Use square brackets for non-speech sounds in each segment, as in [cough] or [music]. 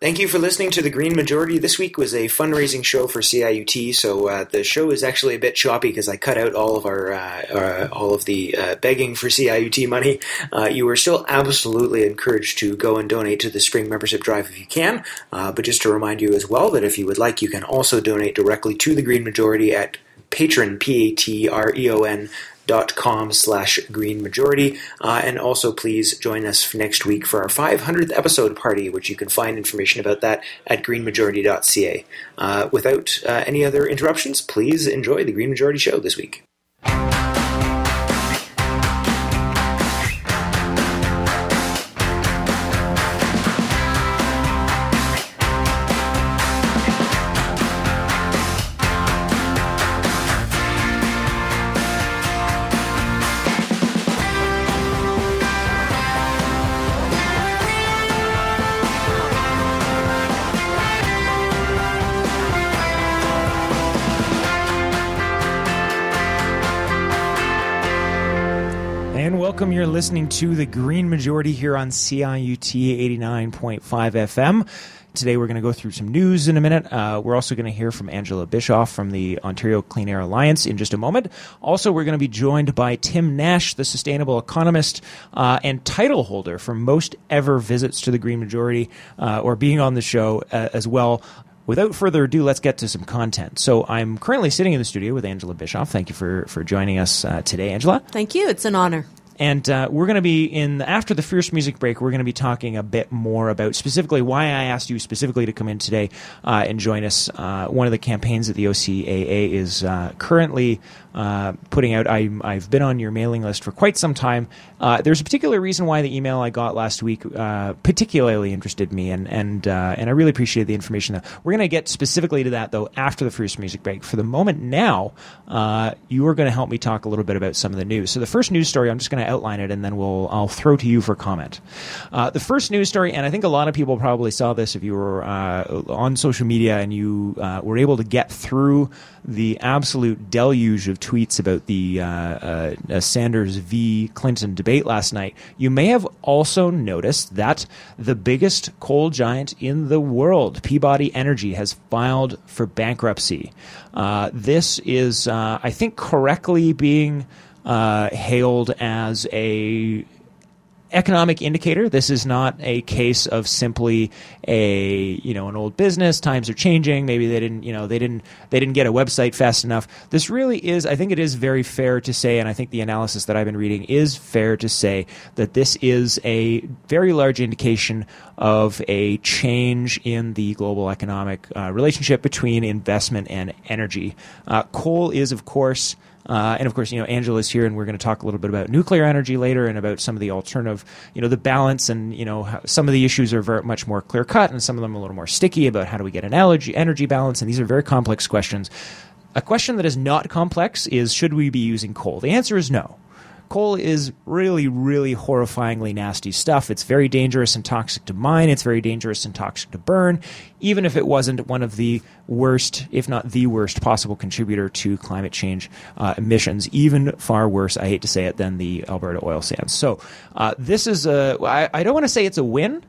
Thank you for listening to The Green Majority. This week was a fundraising show for CIUT, so uh, the show is actually a bit choppy because I cut out all of our uh, uh, all of the uh, begging for CIUT money. Uh, you are still absolutely encouraged to go and donate to the spring membership drive if you can. Uh, but just to remind you as well that if you would like, you can also donate directly to The Green Majority at patron p a t r e o n dot com slash green majority. Uh, and also please join us next week for our 500th episode party which you can find information about that at greenmajority.ca uh, without uh, any other interruptions please enjoy the green majority show this week welcome. You're listening to the Green Majority here on CIUT 89.5 FM. Today we're going to go through some news in a minute. Uh, we're also going to hear from Angela Bischoff from the Ontario Clean Air Alliance in just a moment. Also, we're going to be joined by Tim Nash, the sustainable economist uh, and title holder for most ever visits to the Green Majority, uh, or being on the show uh, as well. Without further ado, let's get to some content. So I'm currently sitting in the studio with Angela Bischoff. Thank you for, for joining us uh, today, Angela. Thank you. It's an honor. And uh, we're going to be in after the fierce music break. We're going to be talking a bit more about specifically why I asked you specifically to come in today uh, and join us. Uh, one of the campaigns that the OCAA is uh, currently uh, putting out. I, I've been on your mailing list for quite some time. Uh, there's a particular reason why the email I got last week particularly interested me, and and and I really appreciate the information. That we're going to get specifically to that though after the first music break. For the moment now, you are going to help me talk a little bit about some of the news. So the first news story, I'm just going to outline it, and then we'll I'll throw to you for comment. Uh, the first news story, and I think a lot of people probably saw this if you were uh, on social media and you uh, were able to get through the absolute deluge of tweets about the uh, uh, Sanders v. Clinton debate last night. You may have also noticed that the biggest coal giant in the world, Peabody Energy, has filed for bankruptcy. Uh, this is, I think, correctly being uh, hailed as a economic indicator. This is not a case of simply a you know an old business. Times are changing. Maybe they didn't you know they didn't they didn't get a website fast enough. This really is. I think it is very fair to say, and I think the analysis that I've been reading is fair to say that this is a very large indication of a change in the global economic uh, relationship between investment and energy. Uh, coal is, of course. Uh, and of course, you know, Angela's here, and we're going to talk a little bit about nuclear energy later and about some of the alternative, you know, the balance and, you know, some of the issues are very much more clear cut and some of them a little more sticky about how do we get an energy, energy balance. And these are very complex questions. A question that is not complex is should we be using coal? The answer is no. Coal is really, really horrifyingly nasty stuff. It's very dangerous and toxic to mine. It's very dangerous and toxic to burn, even if it wasn't one of the worst, if not the worst, possible contributor to climate change uh, emissions. Even far worse, I hate to say it, than the Alberta oil sands. So uh, this is a. I, I don't want to say it's a win.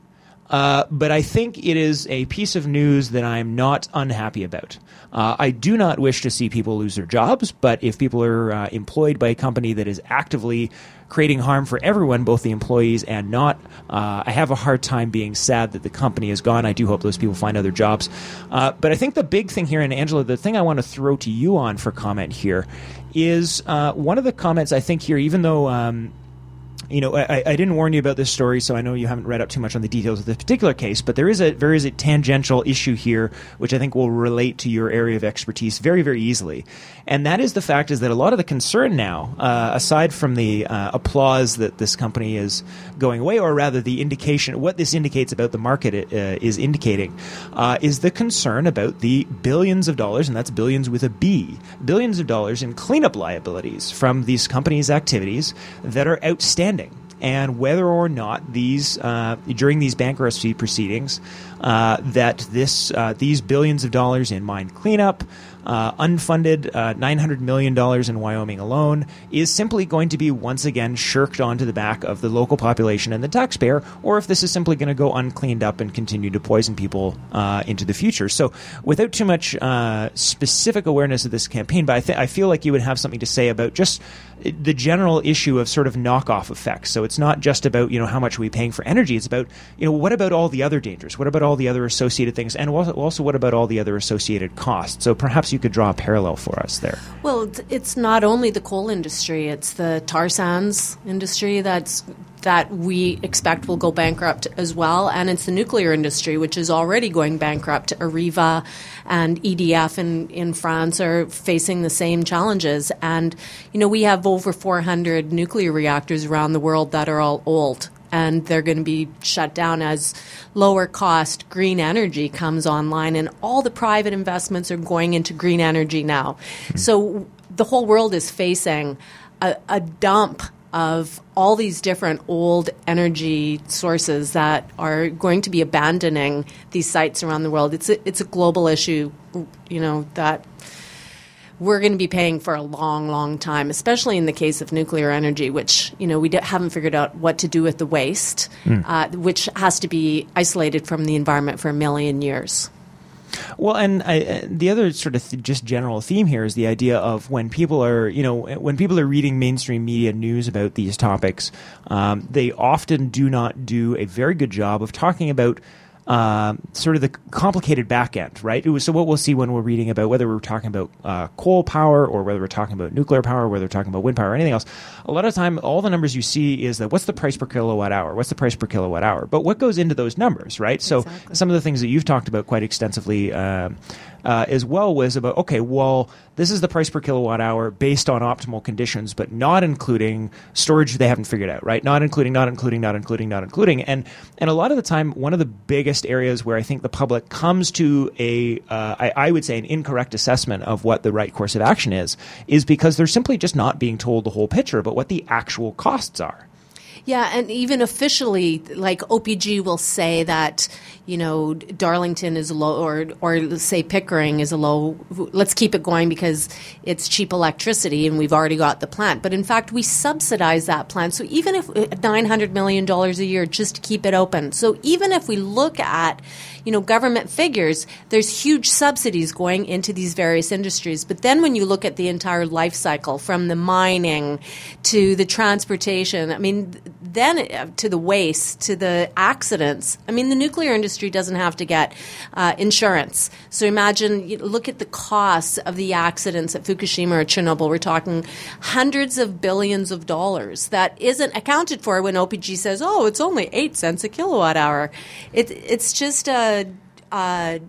Uh, but I think it is a piece of news that I'm not unhappy about. Uh, I do not wish to see people lose their jobs, but if people are uh, employed by a company that is actively creating harm for everyone, both the employees and not, uh, I have a hard time being sad that the company is gone. I do hope those people find other jobs. Uh, but I think the big thing here, and Angela, the thing I want to throw to you on for comment here is one of the comments I think here, even though. Um, you know, I, I, didn't warn you about this story, so I know you haven't read up too much on the details of this particular case. But there is a there is a tangential issue here, which I think will relate to your area of expertise very very easily, and that is the fact is that a lot of the concern now, uh, aside from the uh, applause that this company is going away, or rather the indication what this indicates about the market uh, is indicating, uh, is the concern about the billions of dollars, and that's billions with a B, billions of dollars in cleanup liabilities from these companies' activities that are outstanding and whether or not these uh, during these bankruptcy proceedings uh, that this uh, these billions of dollars in mine cleanup uh, unfunded uh, $900 million in Wyoming alone is simply going to be once again shirked onto the back of the local population and the taxpayer, or if this is simply going to go uncleaned up and continue to poison people uh, into the future. So, without too much specific awareness of this campaign, but I, th- I feel like you would have something to say about just the general issue of sort of knockoff effects. So it's not just about you know how much are we paying for energy. It's about you know what about all the other dangers? What about all the other associated things? And also, also what about all the other associated costs? So perhaps you could draw a parallel for us there. Well, it's not only the coal industry; it's the tar sands industry that's that we expect will go bankrupt as well. And it's the nuclear industry, which is already going bankrupt. Areva and EDF in, in France are facing the same challenges. And, you know, we have over 400 nuclear reactors around the world that are all old. And they're going to be shut down as lower cost green energy comes online. And all the private investments are going into green energy now. Mm-hmm. So the whole world is facing a, a dump of all these different old energy sources that are going to be abandoning these sites around the world. It's a, it's a global issue, you know, that we're going to be paying for a long, long time, especially in the case of nuclear energy, which, you know, we haven't figured out what to do with the waste, mm. uh, which has to be isolated from the environment for a million years. Well, and I, uh, the other sort of th- just general theme here is the idea of when people are, you know, when people are reading mainstream media news about these topics, um, they often do not do a very good job of talking about um, sort of the complicated back end, right? Was, so what we'll see when we're reading about whether we're talking about uh, coal power or whether we're talking about nuclear power, whether we're talking about wind power or anything else, a lot of time all the numbers you see is that what's the price per kilowatt hour? What's the price per kilowatt hour? But what goes into those numbers, right? So exactly. some of the things that you've talked about quite extensively uh, uh, as well was about okay, well, this is the price per kilowatt hour based on optimal conditions, but not including storage they haven't figured out, right? Not including, not including, not including, not including, and and a lot of the time, one of the biggest areas where I think the public comes to a, uh, I, I would say, an incorrect assessment of what the right course of action is, is because they're simply just not being told the whole picture about what the actual costs are. Yeah, and even officially, like OPG will say that you know Darlington is low, or or say Pickering is a low. Let's keep it going because it's cheap electricity, and we've already got the plant. But in fact, we subsidize that plant. So even if uh, nine hundred million dollars a year just to keep it open. So even if we look at you know government figures, there's huge subsidies going into these various industries. But then when you look at the entire life cycle, from the mining to the transportation, I mean then uh, to the waste, to the accidents. I mean, the nuclear industry doesn't have to get uh, insurance. So imagine, you look at the costs of the accidents at Fukushima or Chernobyl. We're talking hundreds of billions of dollars that isn't accounted for when OPG says, "Oh, it's only eight cents a kilowatt hour." It, it's just a, a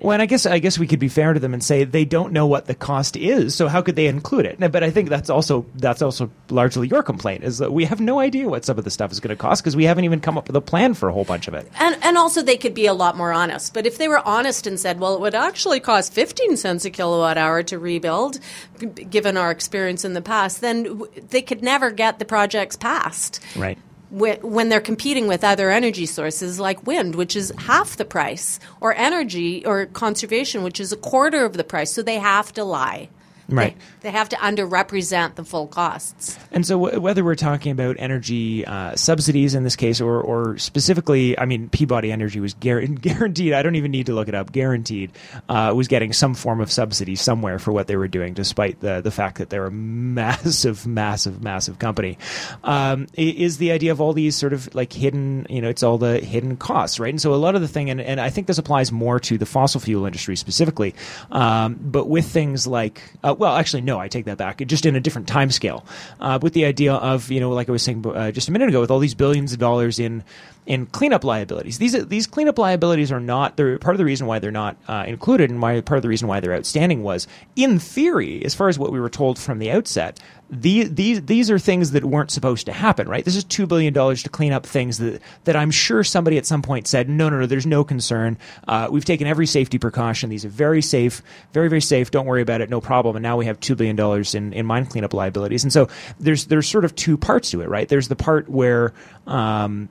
well, and I guess I guess we could be fair to them and say they don't know what the cost is, so how could they include it? But I think that's also that's also largely your complaint is that we have no idea what some of the stuff is going to cost because we haven't even come up with a plan for a whole bunch of it. And and also they could be a lot more honest. But if they were honest and said, well, it would actually cost 15 cents a kilowatt hour to rebuild, given our experience in the past, then they could never get the projects passed. Right when they're competing with other energy sources like wind, which is half the price, or energy or conservation, which is a quarter of the price. So they have to lie. Right. They, they, have to underrepresent the full costs. And so, w- whether we're talking about energy uh, subsidies in this case, or, or specifically, I mean, Peabody Energy was gar- [laughs] guaranteed, I don't even need to look it up, guaranteed, uh, was getting some form of subsidy somewhere for what they were doing, despite the, the fact that they're a [laughs] massive, massive, massive company. Um, is the idea of all these sort of like hidden, you know, it's all the hidden costs, right? And so, a lot of the thing, and, and I think this applies more to the fossil fuel industry specifically, um, but with things like, uh, well, actually, no, I take that back. Just in a different time scale, uh, with the idea of you know, like I was saying uh, just a minute ago, with all these billions of dollars in in cleanup liabilities. These these cleanup liabilities are not. They're part of the reason why they're not uh, included, and why part of the reason why they're outstanding was, in theory, as far as what we were told from the outset, these these these are things that weren't supposed to happen. Right? This is two billion dollars to clean up things that that I'm sure somebody at some point said, no, no, no. There's no concern. Uh, we've taken every safety precaution. These are very safe, very very safe. Don't worry about it. No problem. And now we have two billion dollars in in mine cleanup liabilities. And so there's there's sort of two parts to it. Right? There's the part where um,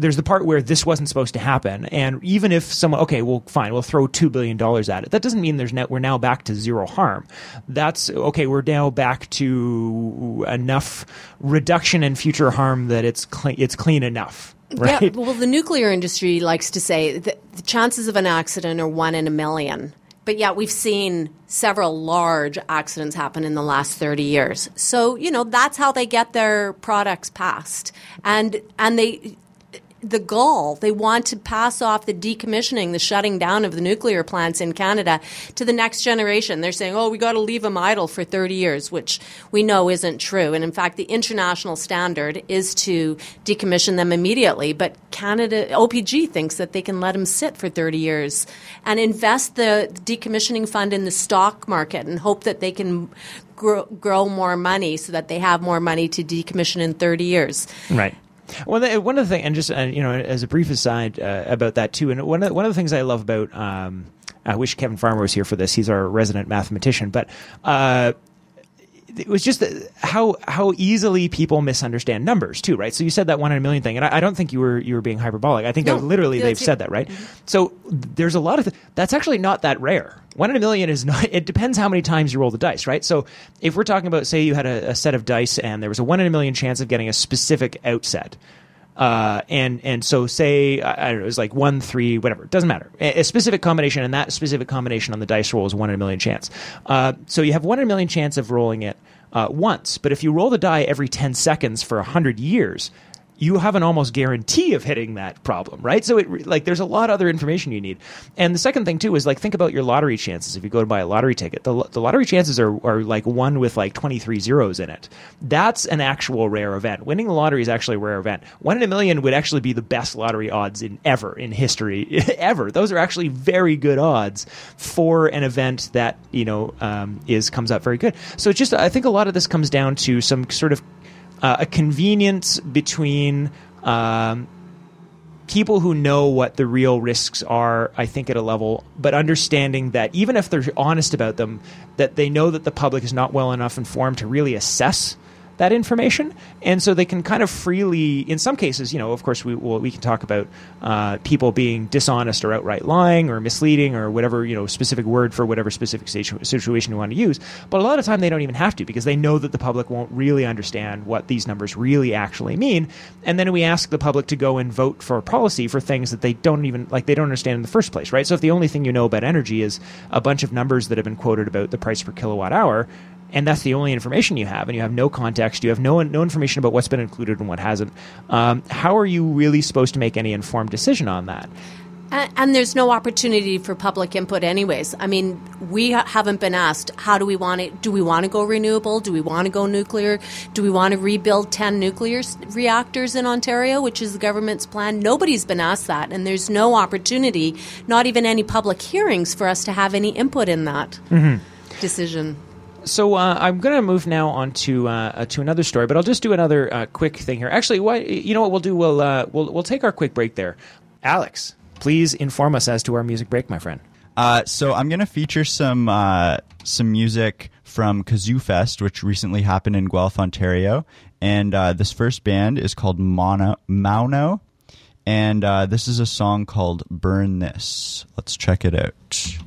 there's the part where this wasn't supposed to happen, and even if someone, okay, well, fine, we'll throw two billion dollars at it. That doesn't mean there's no, we're now back to zero harm. That's okay. We're now back to enough reduction in future harm that it's clean, it's clean enough. Right? Yeah, well, the nuclear industry likes to say that the chances of an accident are one in a million. But yet, we've seen several large accidents happen in the last 30 years. So, you know, that's how they get their products passed. And, and they, the goal. They want to pass off the decommissioning, the shutting down of the nuclear plants in Canada to the next generation. They're saying, oh, we got to leave them idle for 30 years, which we know isn't true. And in fact, the international standard is to decommission them immediately. But Canada, OPG thinks that they can let them sit for 30 years and invest the decommissioning fund in the stock market and hope that they can grow, grow more money so that they have more money to decommission in 30 years. Right. Well, one of the things, and just uh, you know, as a brief aside uh, about that too, and one of one of the things I love about, um, I wish Kevin Farmer was here for this. He's our resident mathematician, but. Uh, it was just how how easily people misunderstand numbers too, right? So you said that one in a million thing, and I, I don't think you were you were being hyperbolic. I think No, that literally they've said that, right? Mm-hmm. So there's a lot of th- that's actually not that rare. One in a million is not. [laughs] It depends how many times you roll the dice, right? So if we're talking about, say, you had a, a set of dice and there was a one in a million chance of getting a specific outset. Uh, and and so say I I don't know, it was like one three whatever it doesn't matter a, a specific combination and that specific combination on the dice roll is one in a million chance. Uh, so you have one in a million chance of rolling it uh, once, but if you roll the die every ten seconds for hundred years, you have an almost guarantee of hitting that problem, right? So it like there's a lot of other information you need. And the second thing too is like think about your lottery chances. If you go to buy a lottery ticket, the, the lottery chances are, are like one with like 23 zeros in it. That's an actual rare event. Winning the lottery is actually a rare event. One in a million would actually be the best lottery odds in ever in history [laughs] ever. Those are actually very good odds for an event that you know um, is comes out very good. So just I think a lot of this comes down to some sort of uh, a convenience between um, people who know what the real risks are, I think, at a level, but understanding that even if they're honest about them, that they know that the public is not well enough informed to really assess that information, and so they can kind of freely, in some cases, you know, of course, we we can talk about uh, people being dishonest or outright lying or misleading or whatever you know specific word for whatever specific situ- situation you want to use. But a lot of time they don't even have to because they know that the public won't really understand what these numbers really actually mean, and then we ask the public to go and vote for policy for things that they don't even like they don't understand in the first place, right? So if the only thing you know about energy is a bunch of numbers that have been quoted about the price per kilowatt hour and that's the only information you have, and you have no context, you have no no information about what's been included and what hasn't. Um, how are you really supposed to make any informed decision on that? And, and there's no opportunity for public input, anyways. I mean, we ha- haven't been asked how do we want it? Do we want to go renewable? Do we want to go nuclear? Do we want to rebuild 10 nuclear s- reactors in Ontario, which is the government's plan? Nobody's been asked that, and there's no opportunity, not even any public hearings, for us to have any input in that decision. So uh, I'm going to move now on to uh, uh, to another story, but I'll just do another uh, quick thing here. Actually, why, you know what we'll do? We'll uh, we'll we'll take our quick break there. Alex, please inform us as to our music break, my friend. Uh, so I'm gonna feature some some music from Kazoo Fest, which recently happened in Guelph, Ontario, and this first band is called Mono Mauno, and this is a song called "Burn This." Let's check it out.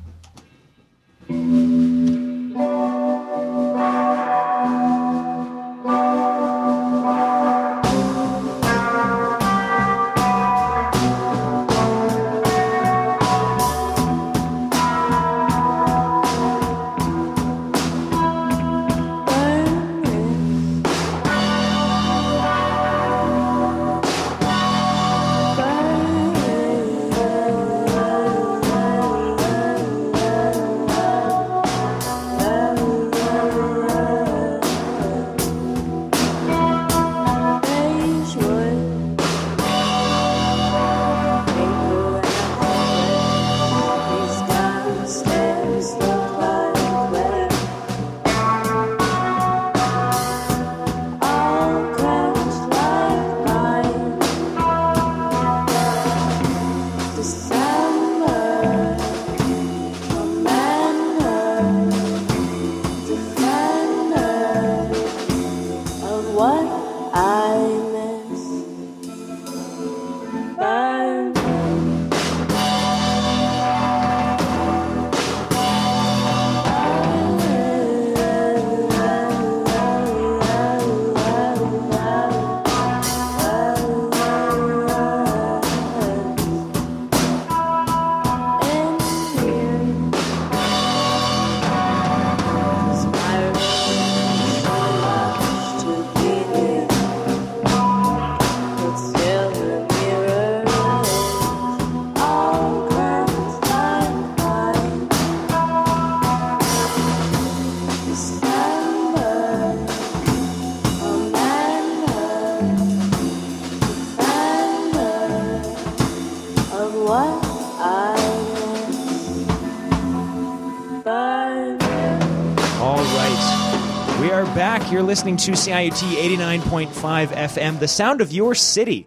Listening to CIUT 89.5 FM, the sound of your city.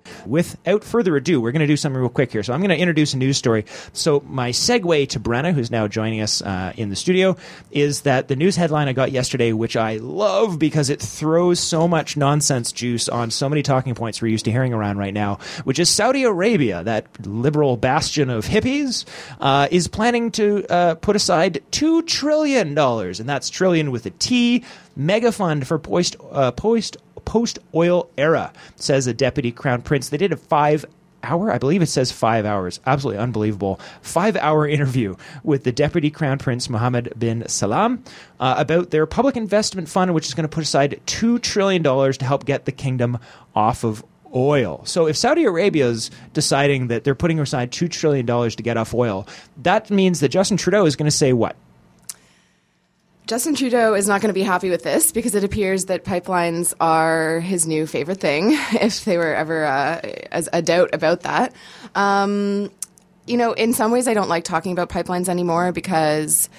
Without further ado, we're going to do something real quick here. So I'm going to introduce a news story. So my segue to Brenna, who's now joining us uh, in the studio, is that the news headline I got yesterday, which I love because it throws so much nonsense juice on so many talking points we're used to hearing around right now, which is Saudi Arabia, that liberal bastion of hippies, uh, is planning to uh, put aside $2 trillion, and that's trillion with a T, mega fund for post, uh, post, post oil era, says a deputy crown prince. They did a five hour, I believe it says five hours, absolutely unbelievable, five hour interview with the Deputy Crown Prince Mohammed bin Salman uh, about their public investment fund, which is going to put aside $2 trillion to help get the kingdom off of oil. So if Saudi Arabia is deciding that they're putting aside $2 trillion to get off oil, that means that Justin Trudeau is going to say what? Justin Trudeau is not going to be happy with this because it appears that pipelines are his new favorite thing, [laughs] if they were ever uh, as a doubt about that. Um, you know, in some ways, I don't like talking about pipelines anymore because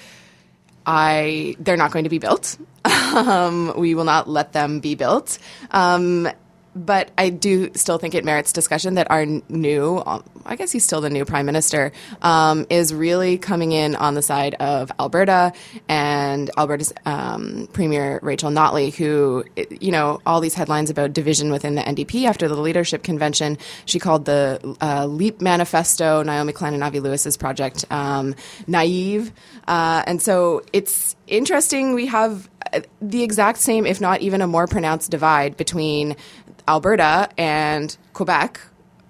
I they're not going to be built. [laughs] um, we will not let them be built. Um, but I do still think it merits discussion that our new, I guess he's still the new prime minister, um, is really coming in on the side of Alberta and Alberta's um, premier Rachel Notley, who, you know, all these headlines about division within the NDP after the leadership convention. She called the uh, Leap Manifesto, Naomi Klein and Avi Lewis's project, um, naive, uh, and so it's interesting. We have uh, the exact same, if not even a more pronounced divide between Alberta and Quebec,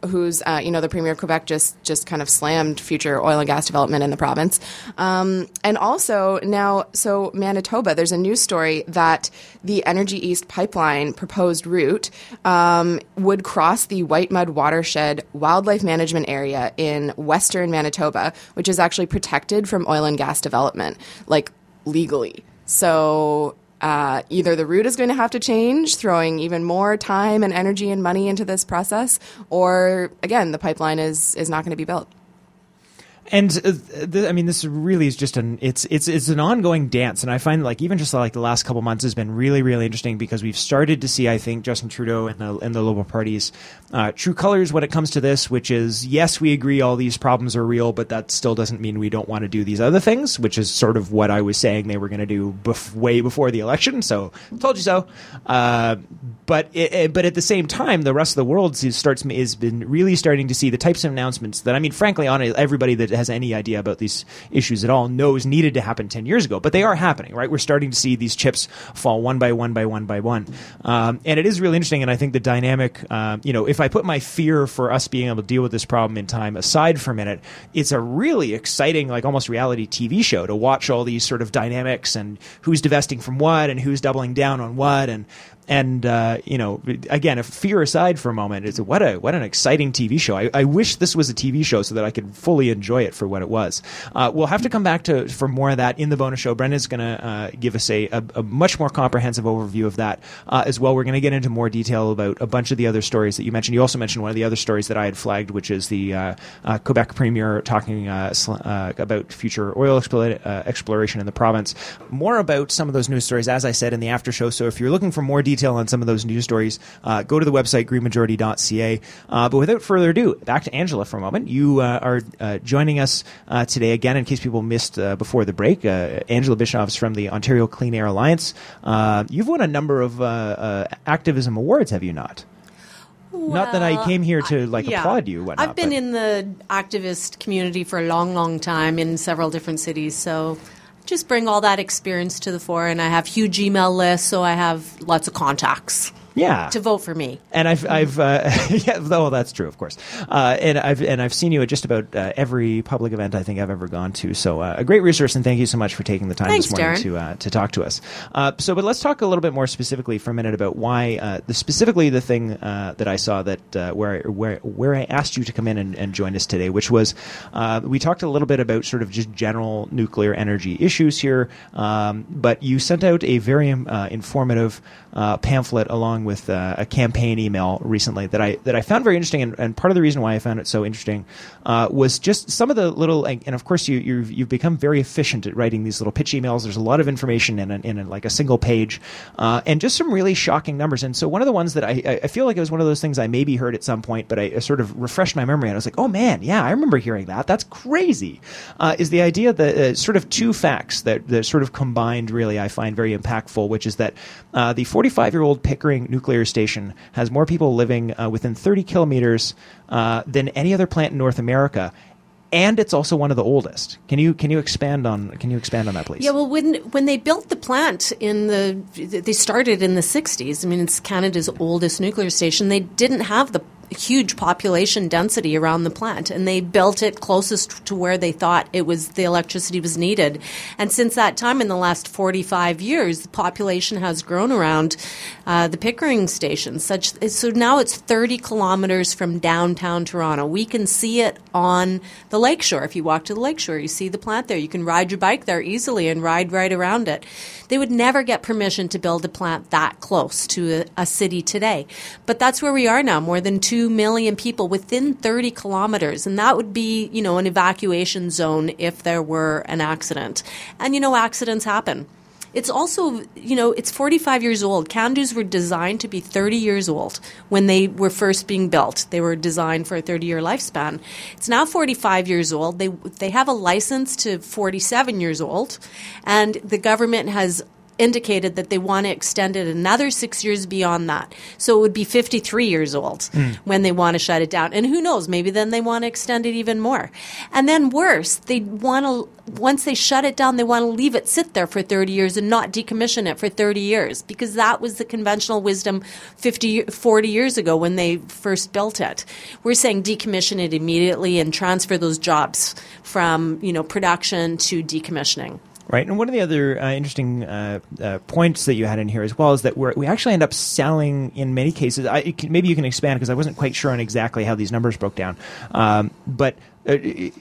who's uh, you know the premier of Quebec just just kind of slammed future oil and gas development in the province, um, and also now so Manitoba. There's a news story that the Energy East pipeline proposed route um, would cross the White Mud Watershed Wildlife Management Area in western Manitoba, which is actually protected from oil and gas development, like legally. So uh, either the route is going to have to change, throwing even more time and energy and money into this process, or again, the pipeline is is not going to be built. And uh, th- I mean, this really is just an it's it's it's an ongoing dance, and I find like even just like the last couple months has been really really interesting because we've started to see I think Justin Trudeau and the and the Liberal parties uh, true colors when it comes to this, which is yes we agree all these problems are real, but that still doesn't mean we don't want to do these other things, which is sort of what I was saying they were going to do bef- way before the election. So told you so. Uh, but it, it- but at the same time, the rest of the world starts is been really starting to see the types of announcements that I mean, frankly, on everybody that has any idea about these issues at all knows needed to happen ten years ago. But they are happening, right? We're starting to see these chips fall one by one by one by one, um, and it is really interesting. And I think the dynamic, um, you know, if I put my fear for us being able to deal with this problem in time aside for a minute, it's a really exciting, like almost reality TV show to watch all these sort of dynamics and who's divesting from what and who's doubling down on what and and uh, you know, again, if fear aside for a moment, it's what a what an exciting TV show. I, I wish this was a TV show so that I could fully enjoy it for what it was. Uh, we'll have to come back to for more of that in the bonus show. Brendan's going to uh, give us a, a, a much more comprehensive overview of that uh, as well. We're going to get into more detail about a bunch of the other stories that you mentioned. You also mentioned one of the other stories that I had flagged, which is the uh, uh, Quebec premier talking sl- about future oil explo- exploration in the province. More about some of those news stories, as I said in the after show. So if you're looking for more detail on some of those news stories, uh, go to the website greenmajority.ca. Uh, but without further ado, back to Angela for a moment. You uh, are uh, joining us uh, today again, in case people missed uh, before the break. Uh, Angela Bischoff is from the Ontario Clean Air Alliance. Uh, you've won a number of activism awards, have you not? not that I came here to like Yeah. applaud you. Whatnot, I've been but- in the activist community for a long, long time in several different cities. So just bring all that experience to the fore. And I have huge email lists, so I have lots of contacts yeah to vote for me. and I've I've uh, [laughs] yeah, though that's true, of course. Uh, and I've and I've seen you at just about uh, every public event I think I've ever gone to. So uh, a great resource, and thank you so much for taking the time Thanks, this morning Darren. to uh, to talk to us. Uh, so, but let's talk a little bit more specifically for a minute about why uh, the specifically the thing uh, that I saw that uh, where I- where where I asked you to come in and, and join us today, which was uh, we talked a little bit about sort of just general nuclear energy issues here, um, but you sent out a very uh, informative uh, pamphlet along with uh, a campaign email recently that I that I found very interesting, and, and part of the reason why I found it so interesting uh, was just some of the little, and of course you you've, you've become very efficient at writing these little pitch emails. There's a lot of information in a, in a, like a single page, uh, and just some really shocking numbers. And so one of the ones that I I- feel like it was one of those things I maybe heard at some point, but I, I sort of refreshed my memory, and I was like, oh man, yeah, I remember hearing that. That's crazy. Uh, is the idea that uh, sort of two facts that that sort of combined really I find very impactful, which is that the 45 year old Pickering nuclear station has more people living uh, within 30 kilometers uh, than any other plant in North America. And it's also one of the oldest. Can you can you expand on can you expand on that, please? Yeah, well, when when they built the plant in the, they started in the '60s. I mean, it's Canada's oldest nuclear station. They didn't have the huge population density around the plant, and they built it closest to where they thought it was the electricity was needed. And since that time, in the last 45 years, the population has grown around uh, the Pickering station. Such so now it's 30 kilometers from downtown Toronto. We can see it on the lakeshore. If you walk to the lakeshore, you see the plant there. You can ride your bike there easily and ride right around it. They would never get permission to build a plant that close to a, a city today, but that's where we are now. More than two million people within 30 kilometers, and that would be, you know, an evacuation zone if there were an accident. And you know, accidents happen. It's also, you know, it's 45 years old. CANDUs were designed to be 30 years old when they were first being built. They were designed for a 30 year lifespan. It's now 45 years old. They, they have a license to 47 years old, and the government has indicated that they want to extend it another six years beyond that. So it would be 53 years old hmm. when they want to shut it down. And who knows, maybe then they want to extend it even more. And then worse, they want to, once they shut it down, they want to leave it sit there for 30 years and not decommission it for 30 years because that was the conventional wisdom 50, 40 years ago when they first built it. We're saying decommission it immediately and transfer those jobs from, you know, production to decommissioning. Right, and one of the other uh, interesting uh, uh, points that you had in here as well is that we actually end up selling in many cases. I, can- maybe you can expand because I wasn't quite sure on exactly how these numbers broke down. Um, but uh, it-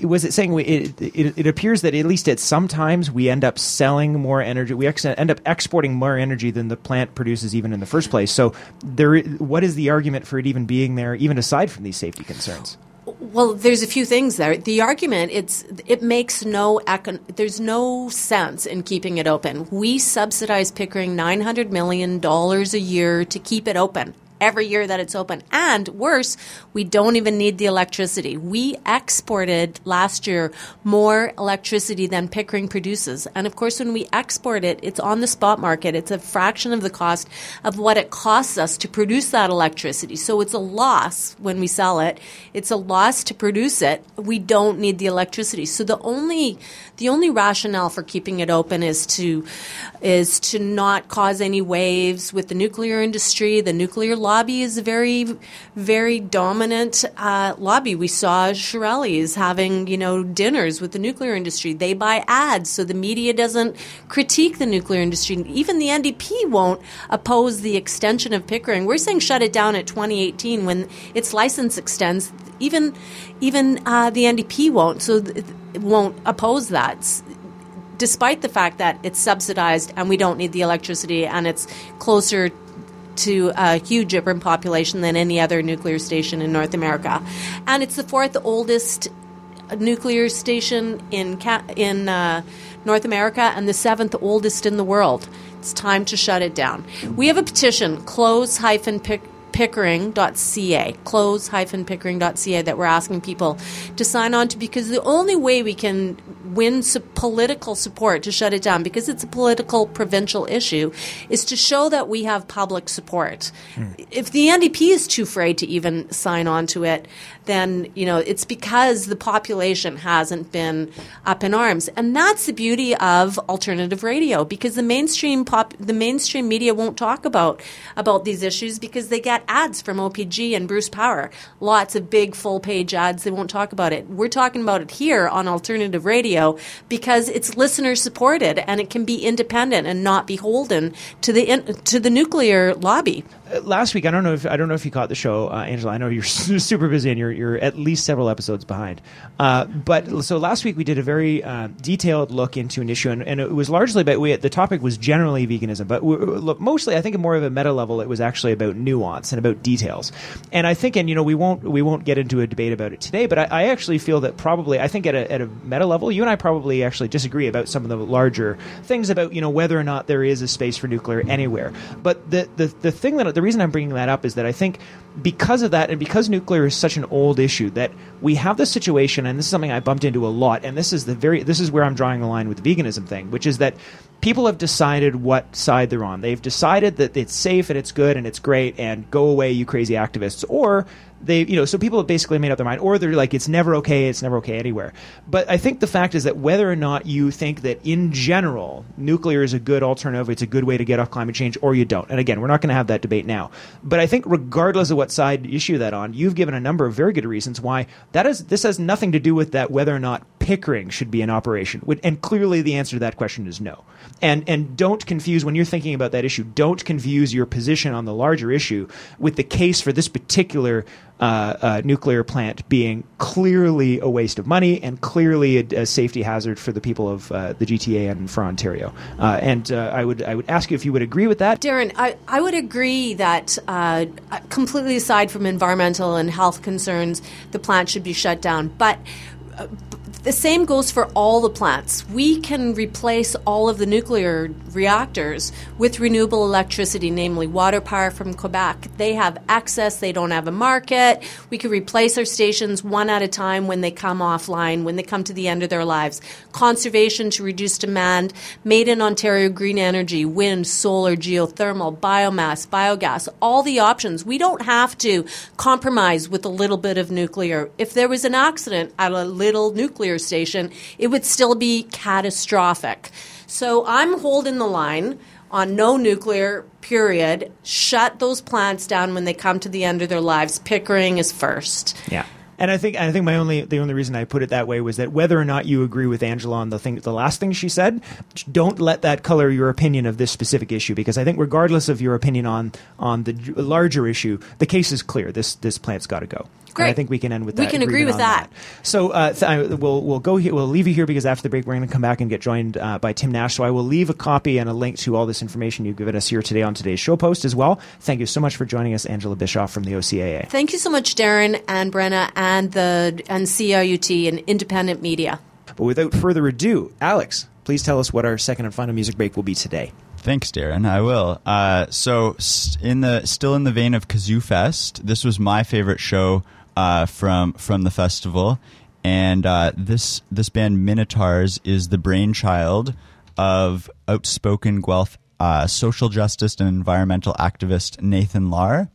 was it saying we, it, it, it appears that at least at some times we end up selling more energy. We ex- end up exporting more energy than the plant produces even in the first place. So there, what is the argument for it even being there, even aside from these safety concerns? Well, there's a few things there. The argument it's it makes no econ- there's no sense in keeping it open. We subsidize Pickering 900 million dollars a year to keep it open. Every year that it's open. And worse, we don't even need the electricity. We exported last year more electricity than Pickering produces. And of course, when we export it, it's on the spot market. It's a fraction of the cost of what it costs us to produce that electricity. So it's a loss when we sell it. It's a loss to produce it. We don't need the electricity. So the only the only rationale for keeping it open is to is to not cause any waves with the nuclear industry. The nuclear lobby is a very very dominant uh, lobby. We saw Chiarelli's having you know dinners with the nuclear industry. They buy ads so the media doesn't critique the nuclear industry. Even the NDP won't oppose the extension of Pickering. We're saying shut it down at 2018 when its license extends. Even even uh, the NDP won't. So. Th- won't oppose that despite the fact that it's subsidized and we don't need the electricity and it's closer to a huge urban population than any other nuclear station in North America. And it's the fourth oldest nuclear station in in uh, North America and the seventh oldest in the world. It's time to shut it down. We have a petition, close hyphen pick pickering.ca close-pickering.ca that we're asking people to sign on to because the only way we can win su- political support to shut it down because it's a political provincial issue is to show that we have public support. Hmm. If the NDP is too afraid to even sign on to it then you know it's because the population hasn't been up in arms. And that's the beauty of alternative radio because the mainstream pop the mainstream media won't talk about about these issues because they get ads from OPG and Bruce Power. Lots of big full page ads. They won't talk about it. We're talking about it here on alternative radio because it's listener supported and it can be independent and not beholden to the in, to the nuclear lobby. Uh, last week, I don't know if I don't know if you caught the show, uh, Angela. I know you're [laughs] super busy and you're you're at least several episodes behind. Uh, but so last week we did a very uh, detailed look into an issue, and, and, it was largely about we, the topic was generally veganism, but we, look, mostly I think more of a meta level, it was actually about nuance and about details. And I think, and you know, we won't we won't get into a debate about it today, but I, I actually feel that probably I think at a, at a meta level, you and I probably actually disagree about some of the larger things about you know whether or not there is a space for nuclear anywhere. But the the the thing that the reason I'm bringing that up is that I think because of that, and because nuclear is such an old issue, that we have this situation, and this is something I bumped into a lot, and this is the very this is where I'm drawing the line with the veganism thing, which is that people have decided what side they're on. They've decided that it's safe and it's good and it's great, and go away, you crazy activists, or they you know so people have basically made up their mind or they're like it's never okay it's never okay anywhere. But i think the fact is that whether or not you think that in general nuclear is a good alternative it's a good way to get off climate change or you don't. And again we're not going to have that debate now. But i think regardless of what side issue that on you've given a number of very good reasons why that is this has nothing to do with that whether or not pickering should be in operation and clearly the answer to that question is no and and don't confuse when you're thinking about that issue don't confuse your position on the larger issue with the case for this particular uh, uh, nuclear plant being clearly a waste of money and clearly a, a safety hazard for the people of uh, the GTA and for Ontario. Uh, and uh, I would I would ask you if you would agree with that, Darren. I, I would agree that uh, completely aside from environmental and health concerns, the plant should be shut down, but the same goes for all the plants. We can replace all of the nuclear reactors with renewable electricity, namely water power from Quebec. They have access, they don't have a market. We could replace our stations one at a time when they come offline, when they come to the end of their lives. Conservation to reduce demand, made in Ontario green energy, wind, solar, geothermal, biomass, biogas, all the options. We don't have to compromise with a little bit of nuclear. If there was an accident at a little nuclear station, it would still be catastrophic. So I'm holding the line on no nuclear, period. Shut those plants down when they come to the end of their lives. Pickering is first. Yeah. And I think I think my only the only reason I put it that way was that whether or not you agree with Angela on the thing the last thing she said, don't let that color your opinion of this specific issue because I think regardless of your opinion on on the larger issue, the case is clear. This this plant's got to go. Great. And I think we can end with that. We can agree with on that. So uh, th- I, we'll we'll go here. We'll leave you here because after the break we're going to come back and get joined uh, by Tim Nash. So I will leave a copy and a link to all this information you've given us here today on today's show post as well. Thank you so much for joining us, Angela Bischoff from the OCAA. Thank you so much, Darren and Brenna and the and CIUT and independent media. But without further ado, Alex, please tell us what our second and final music break will be today. Thanks, Darren. I will. Uh, so, s- in the still in the vein of Kazoo Fest, this was my favorite show uh, from from the festival, and uh, this this band Minotaurs is the brainchild of outspoken Guelph uh, social justice and environmental activist Nathan Lawr.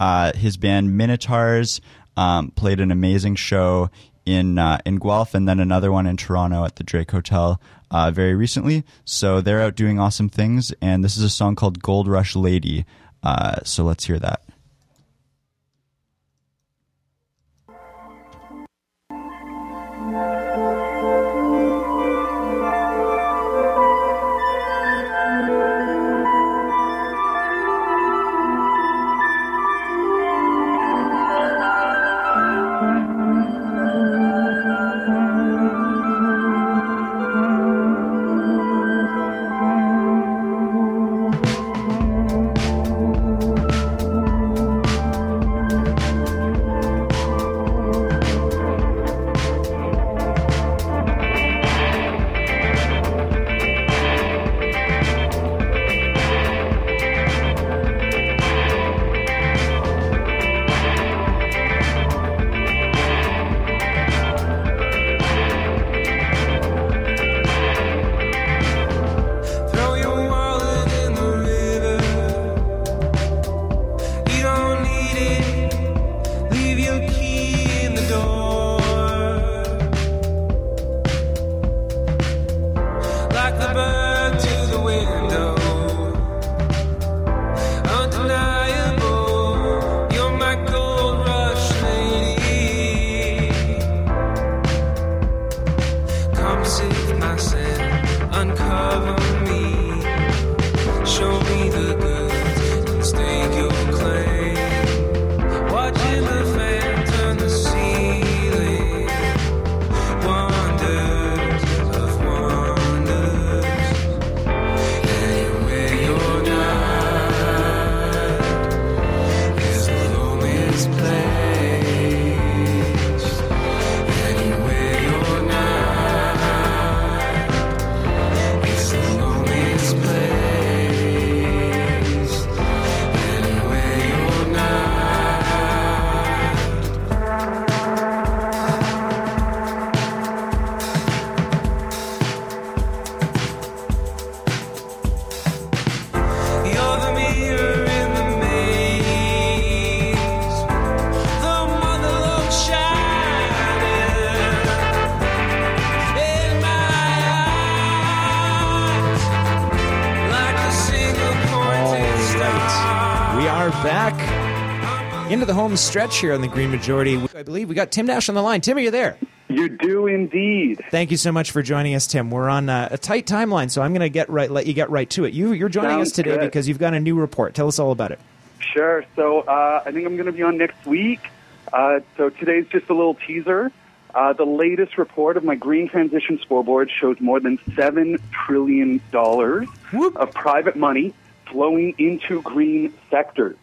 Uh, his band Minotaurs um, played an amazing show in uh, in Guelph and then another one in Toronto at the Drake Hotel uh, very recently. So they're out doing awesome things, and this is a song called Gold Rush Lady. So let's hear that. Home stretch here on the Green Majority. I believe we got Tim Nash on the line. Tim, are you there? You do indeed. Thank you so much for joining us, Tim. We're on uh, a tight timeline, so I'm going to get right, let you get right to it. You, you're joining Sounds us today good. because you've got a new report. Tell us all about it. Sure. So uh, I think I'm going to be on next week. Uh, so today's just a little teaser. Uh, the latest report of my green transition scoreboard shows more than seven trillion dollars of private money flowing into green sectors.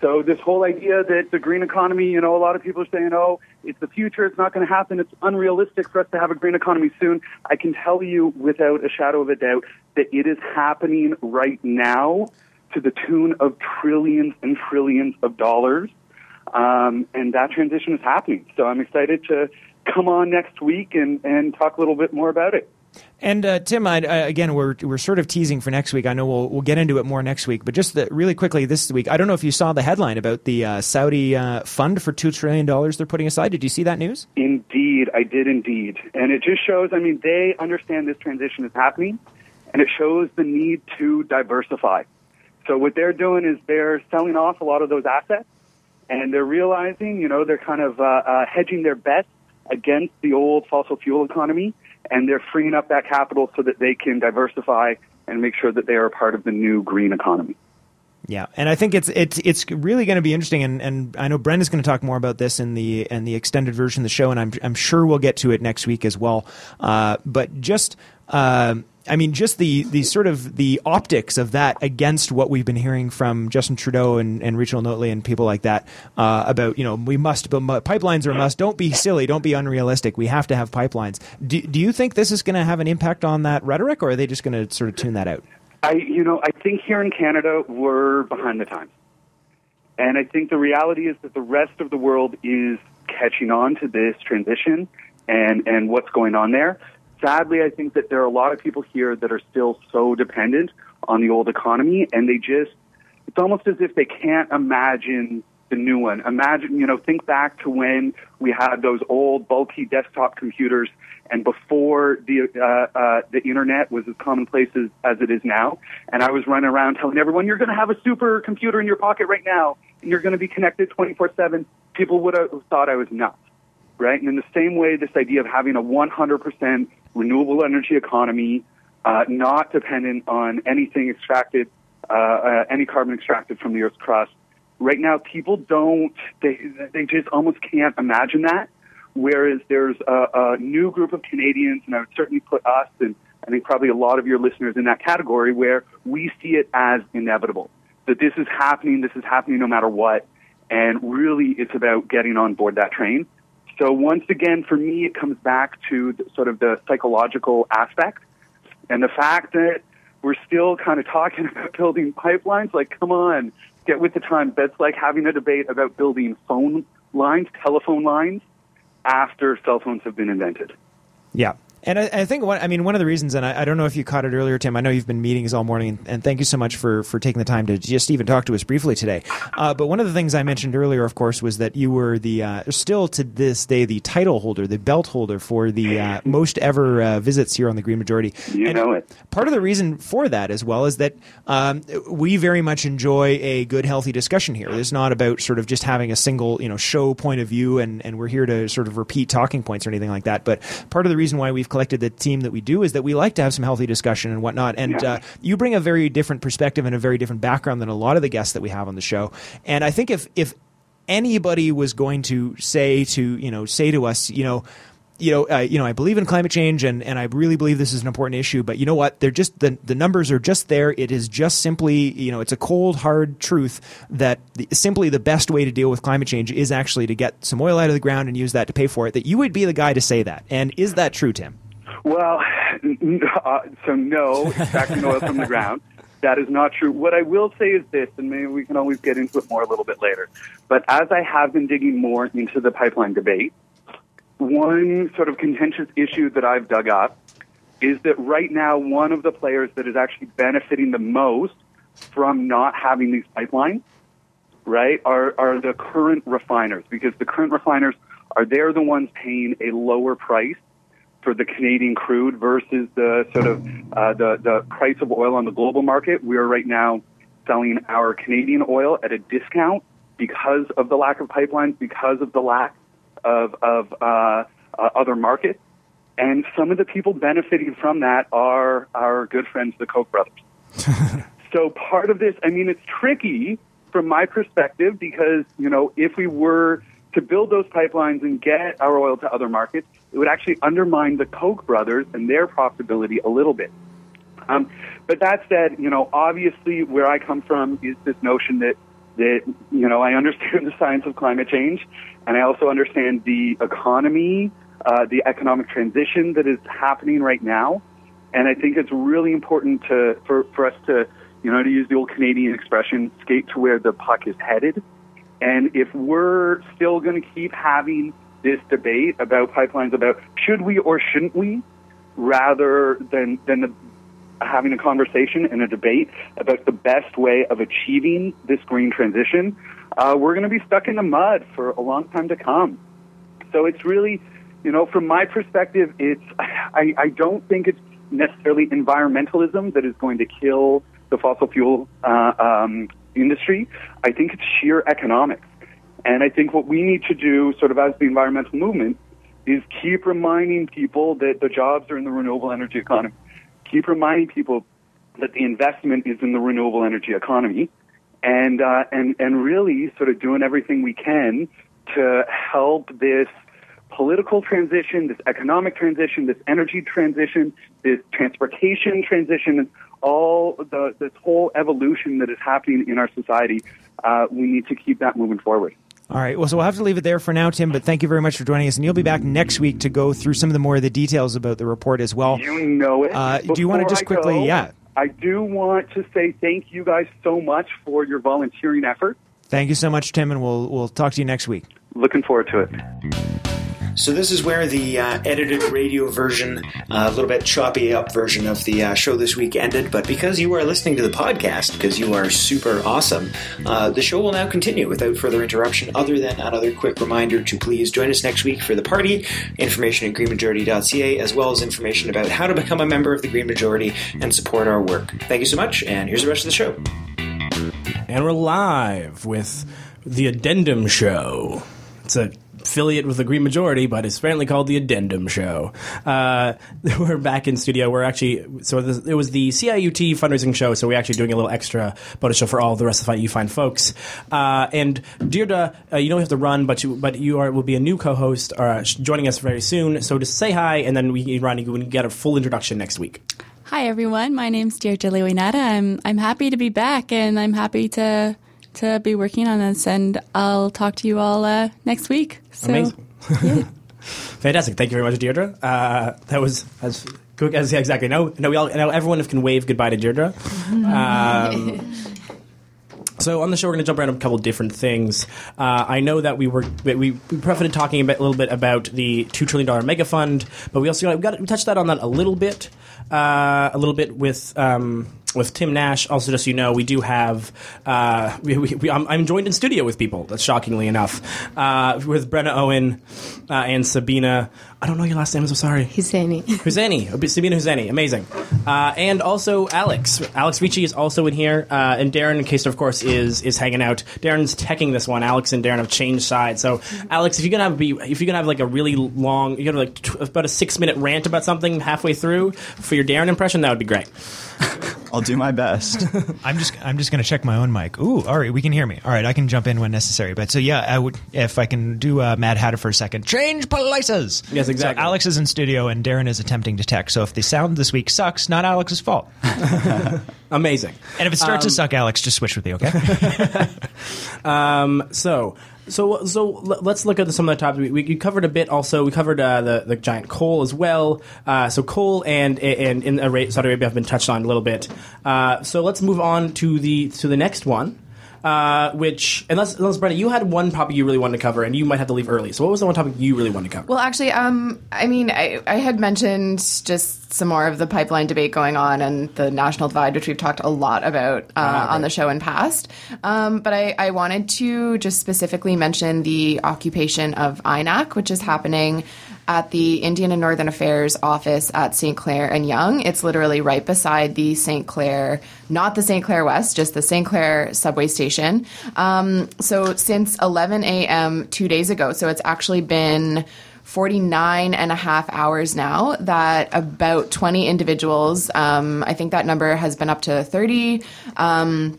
So this whole idea that the green economy, you know, a lot of people are saying, "Oh, it's the future. It's not going to happen. It's unrealistic for us to have a green economy soon." I can tell you without a shadow of a doubt that it is happening right now to the tune of trillions and trillions of dollars. Um, and that transition is happening. So I'm excited to come on next week and, and talk a little bit more about it. And uh, Tim, I, uh, again, we're we're sort of teasing for next week. I know we'll we'll get into it more next week, but just the, really quickly this week, I don't know if you saw the headline about the uh, Saudi uh, fund for two trillion dollars they're putting aside. Did you see that news? Indeed, I did indeed. And it just shows, I mean, they understand this transition is happening, and it shows the need to diversify. So what they're doing is they're selling off a lot of those assets, and they're realizing, you know, they're kind of uh, uh, hedging their bets against the old fossil fuel economy, and they're freeing up that capital so that they can diversify and make sure that they are a part of the new green economy. Yeah, and I think it's it's it's really going to be interesting, and, and I know Brenda's going to talk more about this in the in the extended version of the show, and I'm I'm sure we'll get to it next week as well. Uh, but just. Uh, I mean, just the, the sort of the optics of that against what we've been hearing from Justin Trudeau and, and Rachel Notley and people like that uh, about, you know, we must, but pipelines are a must. Don't be silly. Don't be unrealistic. We have to have pipelines. Do, do you think this is going to have an impact on that rhetoric, or are they just going to sort of tune that out? I, you know, I think here in Canada we're behind the times, and I think the reality is that the rest of the world is catching on to this transition and and what's going on there. Sadly, I think that there are a lot of people here that are still so dependent on the old economy, and they just it's almost as if they can't imagine the new one. Imagine, you know, think back to when we had those old bulky desktop computers and before the uh, uh, the internet was as commonplace as, as it is now. And I was running around telling everyone, "You're going to have a super computer in your pocket right now, and you're going to be connected 24/7." People would have thought I was nuts, right? And in the same way, this idea of having a 100% renewable energy economy, uh, not dependent on anything extracted, uh, uh, any carbon extracted from the Earth's crust. Right now, people don't, they, they just almost can't imagine that. Whereas there's a, a new group of Canadians, and I would certainly put us and I think probably a lot of your listeners in that category, where we see it as inevitable. That this is happening, this is happening no matter what. And really, it's about getting on board that train. So once again, for me, it comes back to the, sort of the psychological aspect and the fact that we're still kind of talking [laughs] about building pipelines. Like, come on, get with the times. That's like having a debate about building phone lines, telephone lines, after cell phones have been invented. Yeah. And I, I think one, I mean, one of the reasons, and I, I, don't know if you caught it earlier, Tim. I know you've been meetings all morning, and, and thank you so much for for taking the time to just even talk to us briefly today. Uh, but one of the things I mentioned earlier, of course, was that you were the uh, still to this day the title holder, the belt holder for the uh, most ever uh, visits here on the Green Majority. You and know it. Part of the reason for that, as well, is that um, we very much enjoy a good, healthy discussion here. It's not about sort of just having a single, you know, show point of view, and and we're here to sort of repeat talking points or anything like that. But part of the reason why we've collected the team that we do is that we like to have some healthy discussion and whatnot. And uh, you bring a very different perspective and a very different background than a lot of the guests that we have on the show. And I think if if anybody was going to say to you know say to us, you know. You know, uh, you know, I believe in climate change, and, and I really believe this is an important issue. But you know what? They're just the the numbers are just there. It is just simply, you know, it's a cold hard truth that the, simply the best way to deal with climate change is actually to get some oil out of the ground and use that to pay for it. That you would be the guy to say that. And is that true, Tim? Well, uh, so no, extracting oil from the ground. That is not true. What I will say is this, and maybe we can always get into it more a little bit later. But as I have been digging more into the pipeline debate, one sort of contentious issue that I've dug up is that right now one of the players that is actually benefiting the most from not having these pipelines, right, are, are the current refiners because the current refiners are they're the ones paying a lower price for the Canadian crude versus the sort of uh, the the price of oil on the global market. We are right now selling our Canadian oil at a discount because of the lack of pipelines, because of the lack of, of uh, uh, other markets. And some of the people benefiting from that are our good friends, the Koch brothers. [laughs] so part of this, I mean, it's tricky from my perspective because, you know, if we were to build those pipelines and get our oil to other markets, it would actually undermine the Koch brothers and their profitability a little bit. Um, but that said, you know, obviously where I come from is this notion that that you know I understand the science of climate change, and I also understand the economy, uh, the economic transition that is happening right now, and I think it's really important to for for us to you know to use the old Canadian expression, skate to where the puck is headed, and if we're still going to keep having this debate about pipelines about should we or shouldn't we, rather than than the having a conversation and a debate about the best way of achieving this green transition, uh, we're going to be stuck in the mud for a long time to come. So it's really, you know, from my perspective, it's I, I don't think it's necessarily environmentalism that is going to kill the fossil fuel uh, um, industry. I think it's sheer economics. And I think what we need to do, sort of as the environmental movement, is keep reminding people that the jobs are in the renewable energy economy keep reminding people that the investment is in the renewable energy economy, and uh, and and really sort of doing everything we can to help this political transition, this economic transition, this energy transition, this transportation transition, all the this whole evolution that is happening in our society. Uh, we need to keep that moving forward. All right. Well, so we'll have to leave it there for now, Tim. But thank you very much for joining us, and you'll be back next week to go through some of the more of the details about the report as well. You know it. Uh, do you want to just quickly, yeah? I do want to say thank you guys so much for your volunteering effort. Thank you so much, Tim, and we'll we'll talk to you next week. Looking forward to it. So this is where the uh, edited radio version, uh, a little bit choppy up version of the uh, show this week ended. But because you are listening to the podcast, because you are super awesome, uh, the show will now continue without further interruption. Other than another quick reminder to please join us next week for the party. Information at greenmajority.ca, as well as information about how to become a member of the Green Majority and support our work. Thank you so much, and here's the rest of the show. And we're live with the Addendum Show. It's a affiliate with the Green Majority, but it's apparently called the Addendum Show. Uh, [laughs] we're back in studio. We're actually so this, it was the CIUT fundraising show, so we're actually doing a little extra bonus show for all the rest of the you fine folks. Uh, and Deirdre, uh, you don't have to run, but you but you are will be a new co-host uh, joining us very soon. So just say hi, and then we Ronnie can get a full introduction next week. Hi everyone, my name's Deirdre Lewinetta. I'm I'm happy to be back, and I'm happy to to be working on this, and I'll talk to you all uh, next week. So, Amazing. yeah. [laughs] Fantastic. Thank you very much, Deirdre. Uh, that was as quick as yeah, exactly. No, no, we all now everyone can wave goodbye to Deirdre. Um, so on the show, we're going to jump around a couple different things. Uh, I know that we were we we profited talking a, bit, a little bit about the two trillion dollar mega fund, but we also got, we, got, we touched that on that a little bit, uh, a little bit with. Um, with Tim Nash, also just so you know, we do have. Uh, we, we, we, I'm, I'm joined in studio with people. That's shockingly enough, uh, with Brenna Owen uh, and Sabina. I don't know your last name. I'm so sorry. Husseini. [laughs] Husseini, Sabina Husseini, amazing, uh, and also Alex. Alex Ricci is also in here, uh, and Darren, in case of course, is is hanging out. Darren's teching this one. Alex and Darren have changed sides. So, Alex, if you're gonna have be, if you're gonna have like a really long, you're gonna have like t- about a six minute rant about something halfway through for your Darren impression, that would be great. [laughs] I'll do my best. [laughs] I'm just I'm just going to check my own mic. Ooh, all right, we can hear me. All right, I can jump in when necessary. But so yeah, I would if I can do uh, Mad Hatter for a second. Change places. Yes, exactly. So Alex is in studio and Darren is attempting to tech. So if the sound this week sucks, not Alex's fault. [laughs] Amazing. And if it starts to suck, Alex, just switch with you, okay? [laughs] Um, so. So, so let's look at some of the topics. We, we, covered a bit. Also, we covered uh, the the giant coal as well. Uh, so, coal and and in Saudi Arabia have been touched on a little bit. Uh, so, let's move on to the to the next one. Uh, which unless unless Brenda, you had one topic you really wanted to cover, and you might have to leave early. So, what was the one topic you really wanted to cover? Well, actually, um, I mean, I, I had mentioned just some more of the pipeline debate going on and the national divide, which we've talked a lot about uh, Ah, on the show in past. Um, but I, I wanted to just specifically mention the occupation of INAC, which is happening at the Indian and Northern Affairs office at St. Clair and Yonge. It's literally right beside the St. Clair, not the St. Clair West, just the St. Clair subway station. Um, so since 11 a.m. two days ago, so it's actually been 49 and a half hours now that about 20 individuals, um, I think that number has been up to 30, um,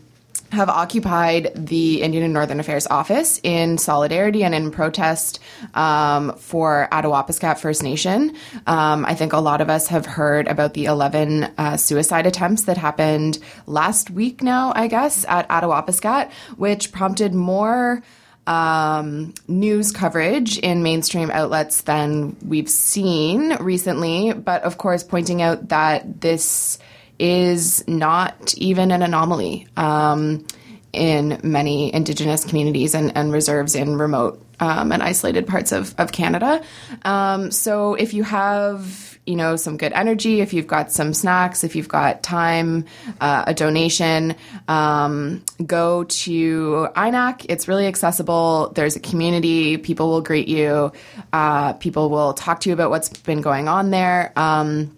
have occupied the Indian and Northern Affairs office in solidarity and in protest um, for Attawapiskat First Nation. Um, I think a lot of us have heard about the 11 uh, suicide attempts that happened last week now, I guess, at Attawapiskat, which prompted more um, news coverage in mainstream outlets than we've seen recently, but of course, pointing out that this is not even an anomaly um, in many Indigenous communities and, and reserves in remote um, and isolated parts of, of Canada. Um, so if you have you know some good energy if you've got some snacks if you've got time uh, a donation um, go to inac it's really accessible. There's a community. People will greet you. Uh, people will talk to you about what's been going on there. Um,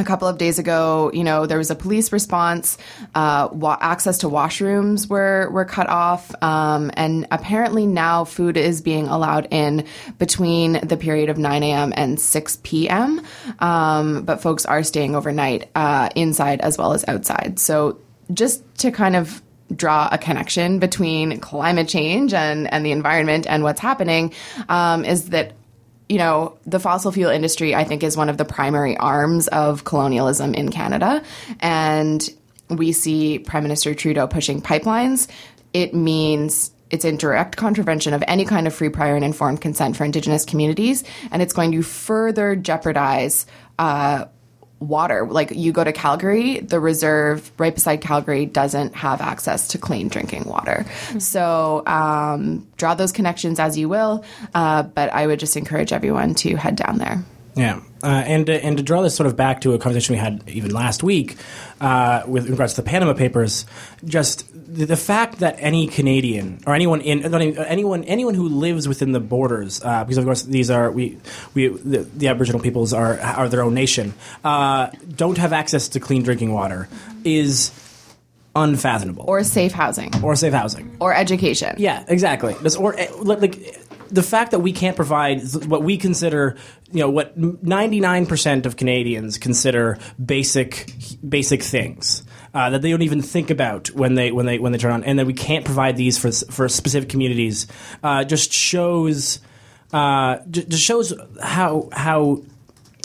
a couple of days ago, you know, there was a police response. Uh, wa- access to washrooms were were cut off, um, and apparently now food is being allowed in between the period of 9 a.m. and 6 p.m. Um, but folks are staying overnight uh, inside as well as outside. So just to kind of draw a connection between climate change and, and the environment and what's happening um, is that you know, the fossil fuel industry, I think, is one of the primary arms of colonialism in Canada. And we see Prime Minister Trudeau pushing pipelines. It means it's in direct contravention of any kind of free, prior, and informed consent for Indigenous communities. And it's going to further jeopardize. Uh, water. Like you go to Calgary, the reserve right beside Calgary doesn't have access to clean drinking water. So um, draw those connections as you will, uh, but I would just encourage everyone to head down there. Yeah, uh, and uh, and to draw this sort of back to a conversation we had even last week uh, with regards to the Panama Papers, just the, the fact that any Canadian or anyone in not even- anyone anyone who lives within the borders, uh, because of course these are we we the, the Aboriginal peoples are are their own nation, uh, don't have access to clean drinking water is unfathomable Or safe housing, or safe housing. or education. Yeah, exactly. This, or eh, like the fact that we can't provide what we consider, you know, what ninety nine percent of Canadians consider basic basic things. Uh, that they don't even think about when they when they when they turn on, and that we can't provide these for for specific communities, uh, just shows uh, just shows how how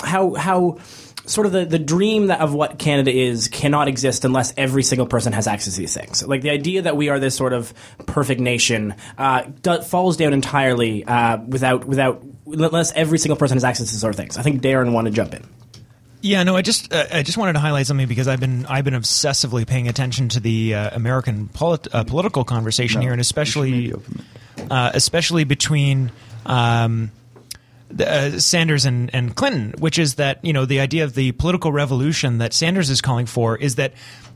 how how sort of the, the dream that of what Canada is cannot exist unless every single person has access to these things. Like the idea that we are this sort of perfect nation uh, do, falls down entirely uh, without without unless every single person has access to these sort of things. I think Darren wanted to jump in. Yeah, no, I just uh, I just wanted to highlight something because I've been I've been obsessively paying attention to the uh, American polit- uh, political conversation here, and especially uh, especially between. Um, the, uh, Sanders and, and Clinton, which is that you know the idea of the political revolution that Sanders is calling for is that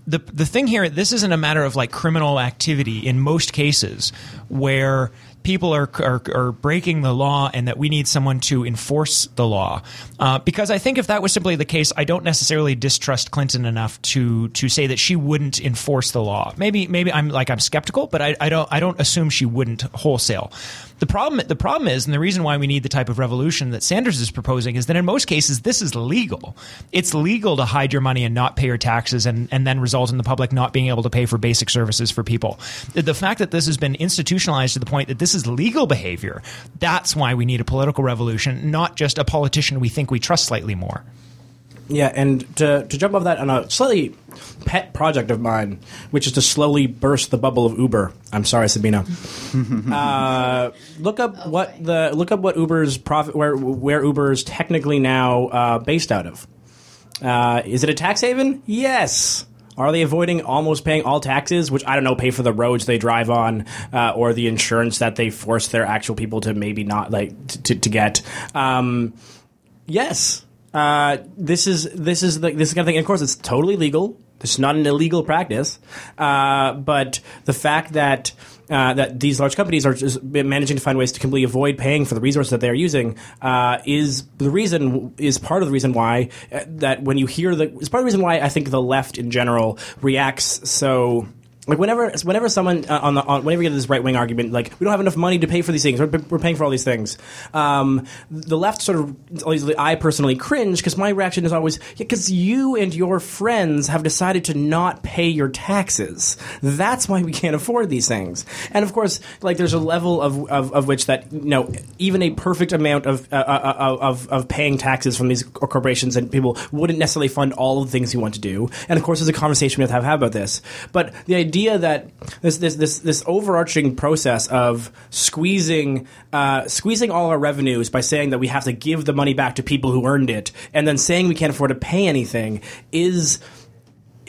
the the thing here this isn't a matter of like criminal activity in most cases where people are, are are breaking the law and that we need someone to enforce the law. Uh, because I think if that was simply the case I don't necessarily distrust Clinton enough to to say that she wouldn't enforce the law. Maybe maybe I'm like I'm skeptical but I, I don't I don't assume she wouldn't wholesale the problem the problem is and the reason why we need the type of revolution that Sanders is proposing is that in most cases this is legal. It's legal to hide your money and not pay your taxes and and then result in the public not being able to pay for basic services for people. The, fact that this has been institutionalized to the point that this is legal behavior that's why we need a political revolution not just a politician we think we trust slightly more Yeah, and to, to jump off that on a slightly pet project of mine, which is to slowly burst the bubble of Uber. I'm sorry, Sabina. [laughs] uh, look up what the look up what Uber's profit where where Uber is technically now uh, based out of. Uh, is it a tax haven? Yes. Are they avoiding almost paying all taxes, which I don't know, pay for the roads they drive on, uh, or the insurance that they force their actual people to maybe not like to, to get? Um, yes. Uh, this is this is the, this kind of thing. And of course, it's totally legal. Is not an illegal practice, uh, but the fact that uh, that these large companies are just managing to find ways to completely avoid paying for the resources that they are using uh, is the reason is part of the reason why uh, that when you hear the is part of the reason why I think the left in general reacts so like whenever whenever someone uh, on the on, whenever you get this right wing argument like we don't have enough money to pay for these things. We're, we're paying for all these things. Um, the left sort of I personally cringe because my reaction is always because you and your friends have decided to not pay your taxes. That's why we can't afford these things. And of course like there's a level of of, of which that you know even a perfect amount of, uh, uh, of of paying taxes from these corporations and people wouldn't necessarily fund all of the things you want to do. And of course there's a conversation we have to have about this. But the idea that this this this this overarching process of squeezing uh, squeezing all our revenues by saying that we have to give the money back to people who earned it, and then saying we can't afford to pay anything is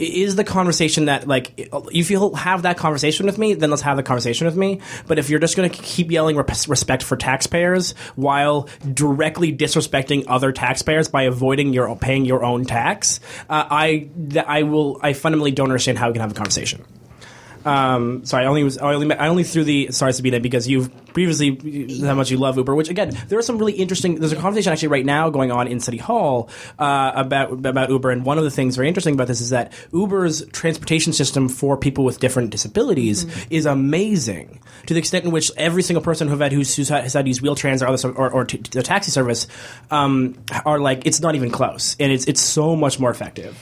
is the conversation that like if you'll have that conversation with me then let's have the conversation with me. But if you're just going to keep yelling respect for taxpayers while directly disrespecting other taxpayers by avoiding your paying your own tax uh, i i will i fundamentally don't understand how we can have a conversation um, sorry, I only was I only I only threw the sorry Sabina because you've previously how much you love Uber. Which again, there are some really interesting. There's a conversation actually right now going on in City Hall uh, about about Uber, and one of the things very interesting about this is that Uber's transportation system for people with different disabilities is amazing to the extent in which every single person who had who's, who's had, has had to use wheelchairs or other or, or t- the taxi service um, are like it's not even close, and it's it's so much more effective.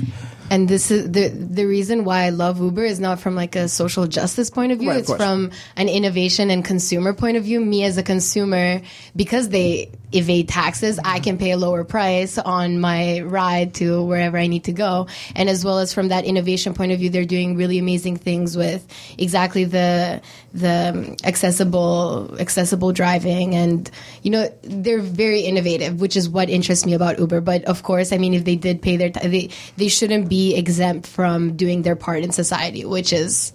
And this is the the reason why I love Uber is not from like a social justice point of view. Right, of it's course. from an innovation and consumer point of view. Me as a consumer, because they evade taxes, I can pay a lower price on my ride to wherever I need to go. And as well as from that innovation point of view, they're doing really amazing things with exactly the the accessible accessible driving and you know they're very innovative which is what interests me about uber but of course i mean if they did pay their t- they they shouldn't be exempt from doing their part in society which is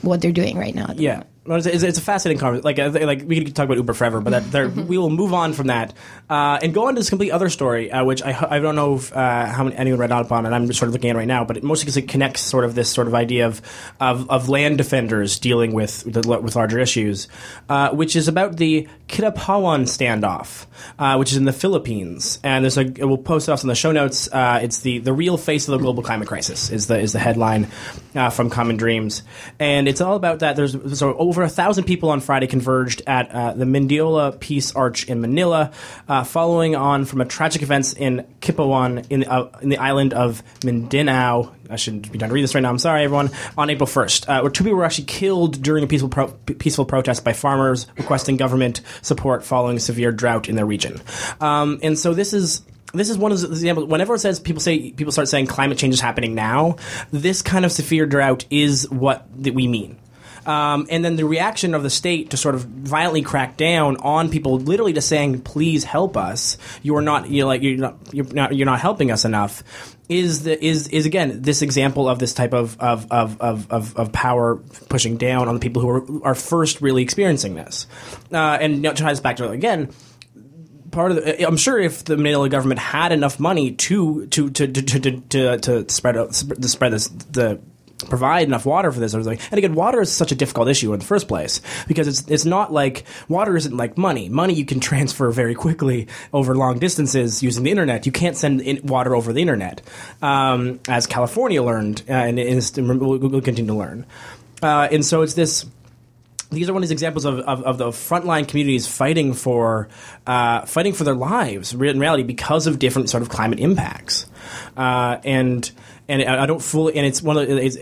what they're doing right now Yeah. Well, it's, it's, it's a fascinating conversation. Like, like we could talk about Uber forever, but that, there, we will move on from that uh, and go on to this complete other story, uh, which I, I don't know if, uh, how many, anyone read up on, and I'm just sort of looking at it right now. But it mostly because it connects sort of this sort of idea of of, of land defenders dealing with the, with larger issues, uh, which is about the Kidapawan standoff, uh, which is in the Philippines. And there's a we'll post it in the show notes. Uh, it's the the real face of the global climate crisis is the is the headline uh, from Common Dreams, and it's all about that. There's so over a thousand people on Friday converged at uh, the Mendiola Peace Arch in Manila, uh, following on from a tragic events in Kipawan in uh, in the island of Mindanao. I shouldn't be done reading this right now. I'm sorry, everyone. On April 1st, uh, two people were actually killed during a peaceful pro- peaceful protest by farmers requesting government support following severe drought in their region. Um, and so this is this is one of the examples. Whenever it says people say people start saying climate change is happening now, this kind of severe drought is what that we mean. Um, and then the reaction of the state to sort of violently crack down on people, literally just saying, "Please help us. You are not. You're like you're not. You're not. You're not helping us enough." Is the is is again this example of this type of of, of, of, of, power pushing down on the people who are, are first really experiencing this, uh, and you ties back to again part of the, I'm sure if the Manila government had enough money to to to to to, to, to spread out to spread this the provide enough water for this. Was like, and again, water is such a difficult issue in the first place because it's it's not like water isn't like money. Money you can [laughs] transfer very quickly over long distances using the internet. You can't send water over the internet, um, as California learned uh, and is will continue to learn. Uh, and so it's this these are one of these examples of, of, of the frontline communities fighting for uh, fighting for their lives in reality because of different sort of climate impacts uh, and and I don't fully and it's one of the, it's,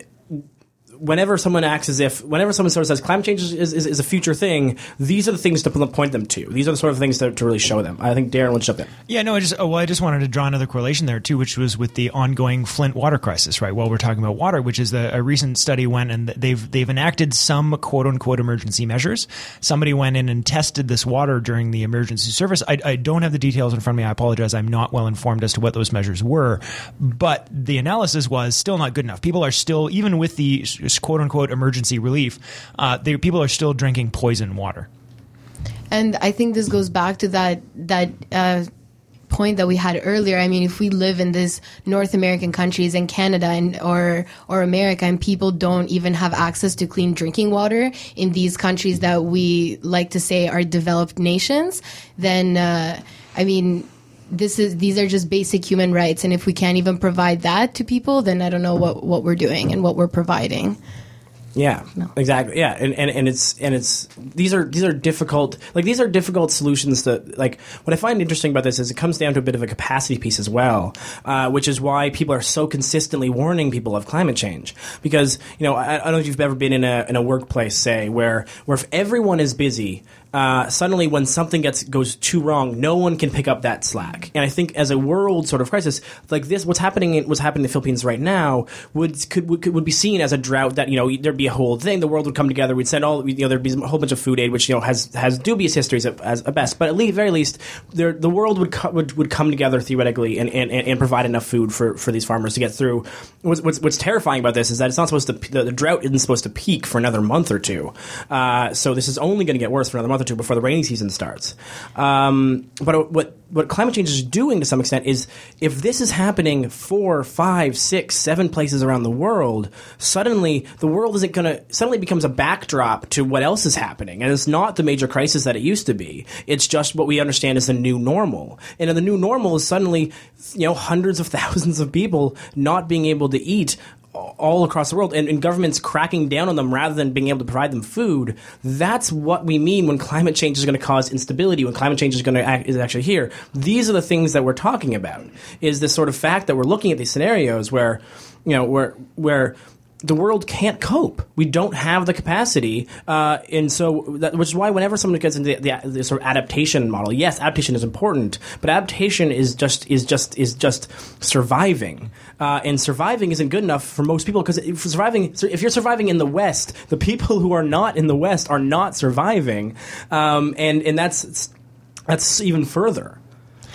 whenever someone acts as if whenever someone sort of says climate change is, is, is a future thing these are the things to point them to these are the sort of things to, to really show them I think Darren would jump in Yeah, no, I just oh, well, I just wanted to draw another correlation there too, which was with the ongoing Flint water crisis, right? While we're talking about water, which is the, a recent study went and they've they've enacted some quote unquote emergency measures. Somebody went in and tested this water during the emergency service. I, I don't have the details in front of me. I apologize. I'm not well informed as to what those measures were, but the analysis was still not good enough. People are still even with the quote unquote emergency relief, uh, they, people are still drinking poison water. And I think this goes back to that that uh, point that we had earlier. I mean, if we live in this North American countries and Canada and or or America, and people don't even have access to clean drinking water in these countries that we like to say are developed nations, then uh, I mean. This is these are just basic human rights, and if we can't even provide that to people, then I don't know what, what we're doing and what we're providing. Yeah, exactly. Yeah, and, and and it's and it's these are these are difficult like these are difficult solutions that like what I find interesting about this is it comes down to a bit of a capacity piece as well, uh, which is why people are so consistently warning people of climate change because you know I, I don't know if you've ever been in a in a workplace say where where if everyone is busy uh, suddenly when something gets goes too wrong, no one can pick up that slack. And I think as a world sort of crisis like this, what's happening in, what's happening in the Philippines right now would could, would would be seen as a drought that you know there'd be a whole thing. The world would come together. We'd send all you know there'd be a whole bunch of food aid, which you know has has dubious histories at, as at best, but at least very least there, the world would, co- would would come together theoretically and, and, and provide enough food for, for these farmers to get through. What's, what's, what's terrifying about this is that it's not supposed to the, the drought isn't supposed to peak for another month or two. Uh, so this is only going to get worse for another month or two before the rainy season starts. Um, but what what climate change is doing to some extent is if this is happening four, five, six, seven places around the world, suddenly the world isn't going to suddenly becomes a backdrop to what else is happening, and it's not the major crisis that it used to be. It's just what we understand as the new normal, and the new normal is suddenly you know hundreds of [laughs] thousands of people not being able to eat all across the world and, and, governments cracking down on them rather than being able to provide them food that's what we mean when climate change is going to cause instability when climate change is going to act, is actually here. These are the things that we're talking about is this sort of fact that we're looking at these scenarios where you know where where the world can't cope. We don't have the capacity, uh, and so that, which is why whenever someone gets into the, the, the, sort of adaptation model, yes, adaptation is important, but adaptation is just is just is just surviving, uh, and surviving isn't good enough for most people because if surviving, if you're surviving in the West, the people who are not in the West are not surviving, um, and and that's that's even further.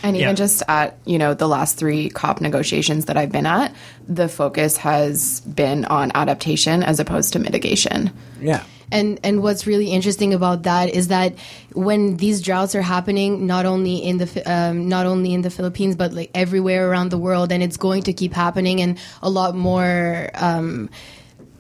And even Yeah. just at, you know, the last three COP negotiations that I've been at, the focus has been on adaptation as opposed to mitigation. Yeah. And and what's really interesting about that is that when these droughts are happening, not only in the um, not only in the Philippines but like everywhere around the world, and it's going to keep happening, and a lot more. Um,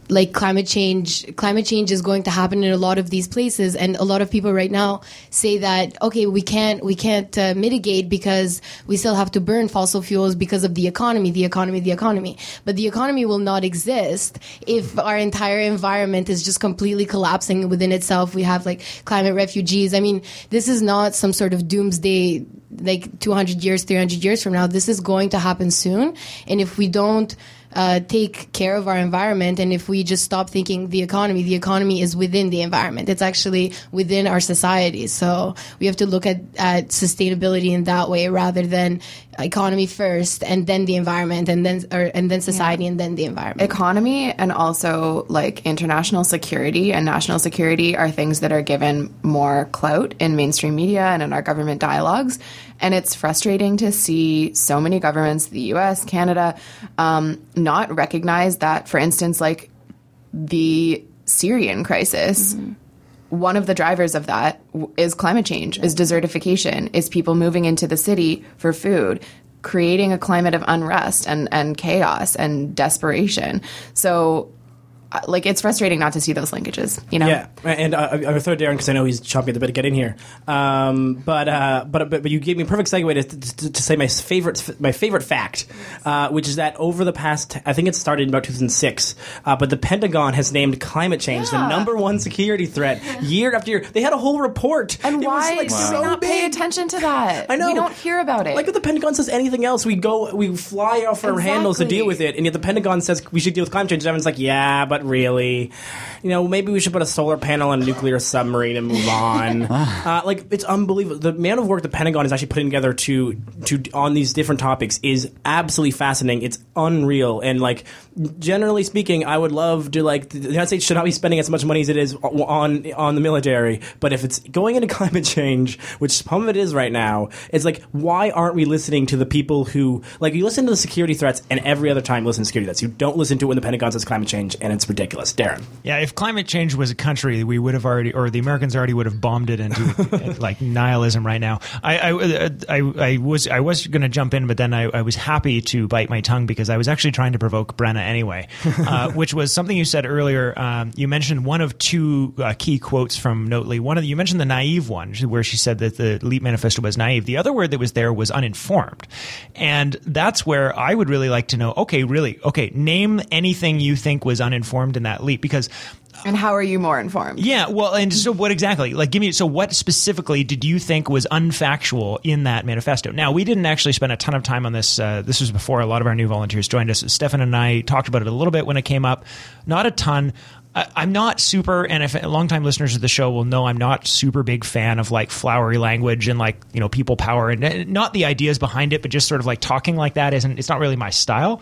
like climate change climate change is going to happen in a lot of these places. And a lot of people right now say that okay we can't we can't uh, mitigate because we still have to burn fossil fuels because of the economy the economy the economy. But the economy will not exist if our entire environment is just completely collapsing within itself. We have like climate refugees. I mean this is not some sort of doomsday like 200 years 300 years from now. This is going to happen soon. And if we don't uh, take care of our environment. And if we just stop thinking the economy the economy is within the environment. It's actually within our society. So we have to look at, at sustainability in that way rather than economy first and then the environment and then or, and then society and then the environment Economy and also like international security and national security are things that are given more clout in mainstream media and in our government dialogues. And it's frustrating to see so many governments, the US, Canada, um, not recognize that, for instance, like the Syrian crisis. One of the drivers of that is climate change, is desertification, is people moving into the city for food, creating a climate of unrest and, and chaos and desperation. So, like, it's frustrating not to see those linkages, you know? Yeah, and uh, I'm going to throw Darren because I know he's chomping at the bit to get in here. Um, but, uh, but but but you gave me a perfect segue to, to, to say my favorite my favorite fact, uh, which is that over the past I think it started in about 2006, uh, but the Pentagon has named climate change the number one security threat year after year. They had a whole report. And It why was, like, so we not pay attention to that? I know. We don't hear about it. Like if the Pentagon says anything else, we go, we fly off our handles to deal with it, and yet the Pentagon says we should deal with climate change. and Everyone's like, yeah, but really, you know, maybe we should put a solar panel on a nuclear submarine and move on. [laughs] uh, like it's unbelievable. The amount of work the Pentagon is actually putting together to to on these different topics is absolutely fascinating. It's unreal, and like generally speaking, I would love to like the United States should not be spending as much money as it is on on the military. But if it's going into [laughs] climate change, which some of it is right now, it's like why aren't we listening to the people who like you listen to the security threats and every other time listen to security threats. You don't listen to it when the Pentagon says climate change and it's ridiculous. Darren. Yeah, if climate change was a country, we would have already, or the Americans already would have bombed it into [laughs] like nihilism right now. I, I, I, I was, I was going to jump in, but then I, I was happy to bite my tongue because I was actually trying to provoke Brenna anyway, [laughs] uh, which was something you said earlier. Um, you mentioned one of two uh, key quotes from Notley. One of the, you mentioned the naive one, where she said that the Leap Manifesto was naive. The other word that was there was uninformed, and that's where I would really like to know. Okay, really, okay, name anything you think was uninformed in that leap because And how are you more informed? yeah, well, and so what exactly? Like, give me. So, what specifically did you think was unfactual in that manifesto? Now, we didn't actually spend a ton of time on this. Uh, this was before a lot of our new volunteers joined us. Stefan and I talked about it a little bit when it came up. Not a ton. I, I'm not super, and if longtime listeners of the show will know, I'm not super big fan of like flowery language and like you know people power and uh, not the ideas behind it, but just sort of like talking like that isn't. It's not really my style.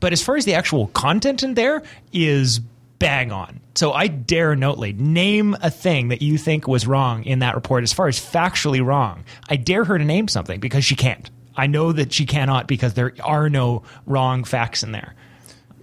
But as far as the actual content in there is bang on. So I dare Notley name a thing that you think was wrong in that report as far as factually wrong. I dare her to name something because she can't. I know that she cannot because there are no wrong facts in there.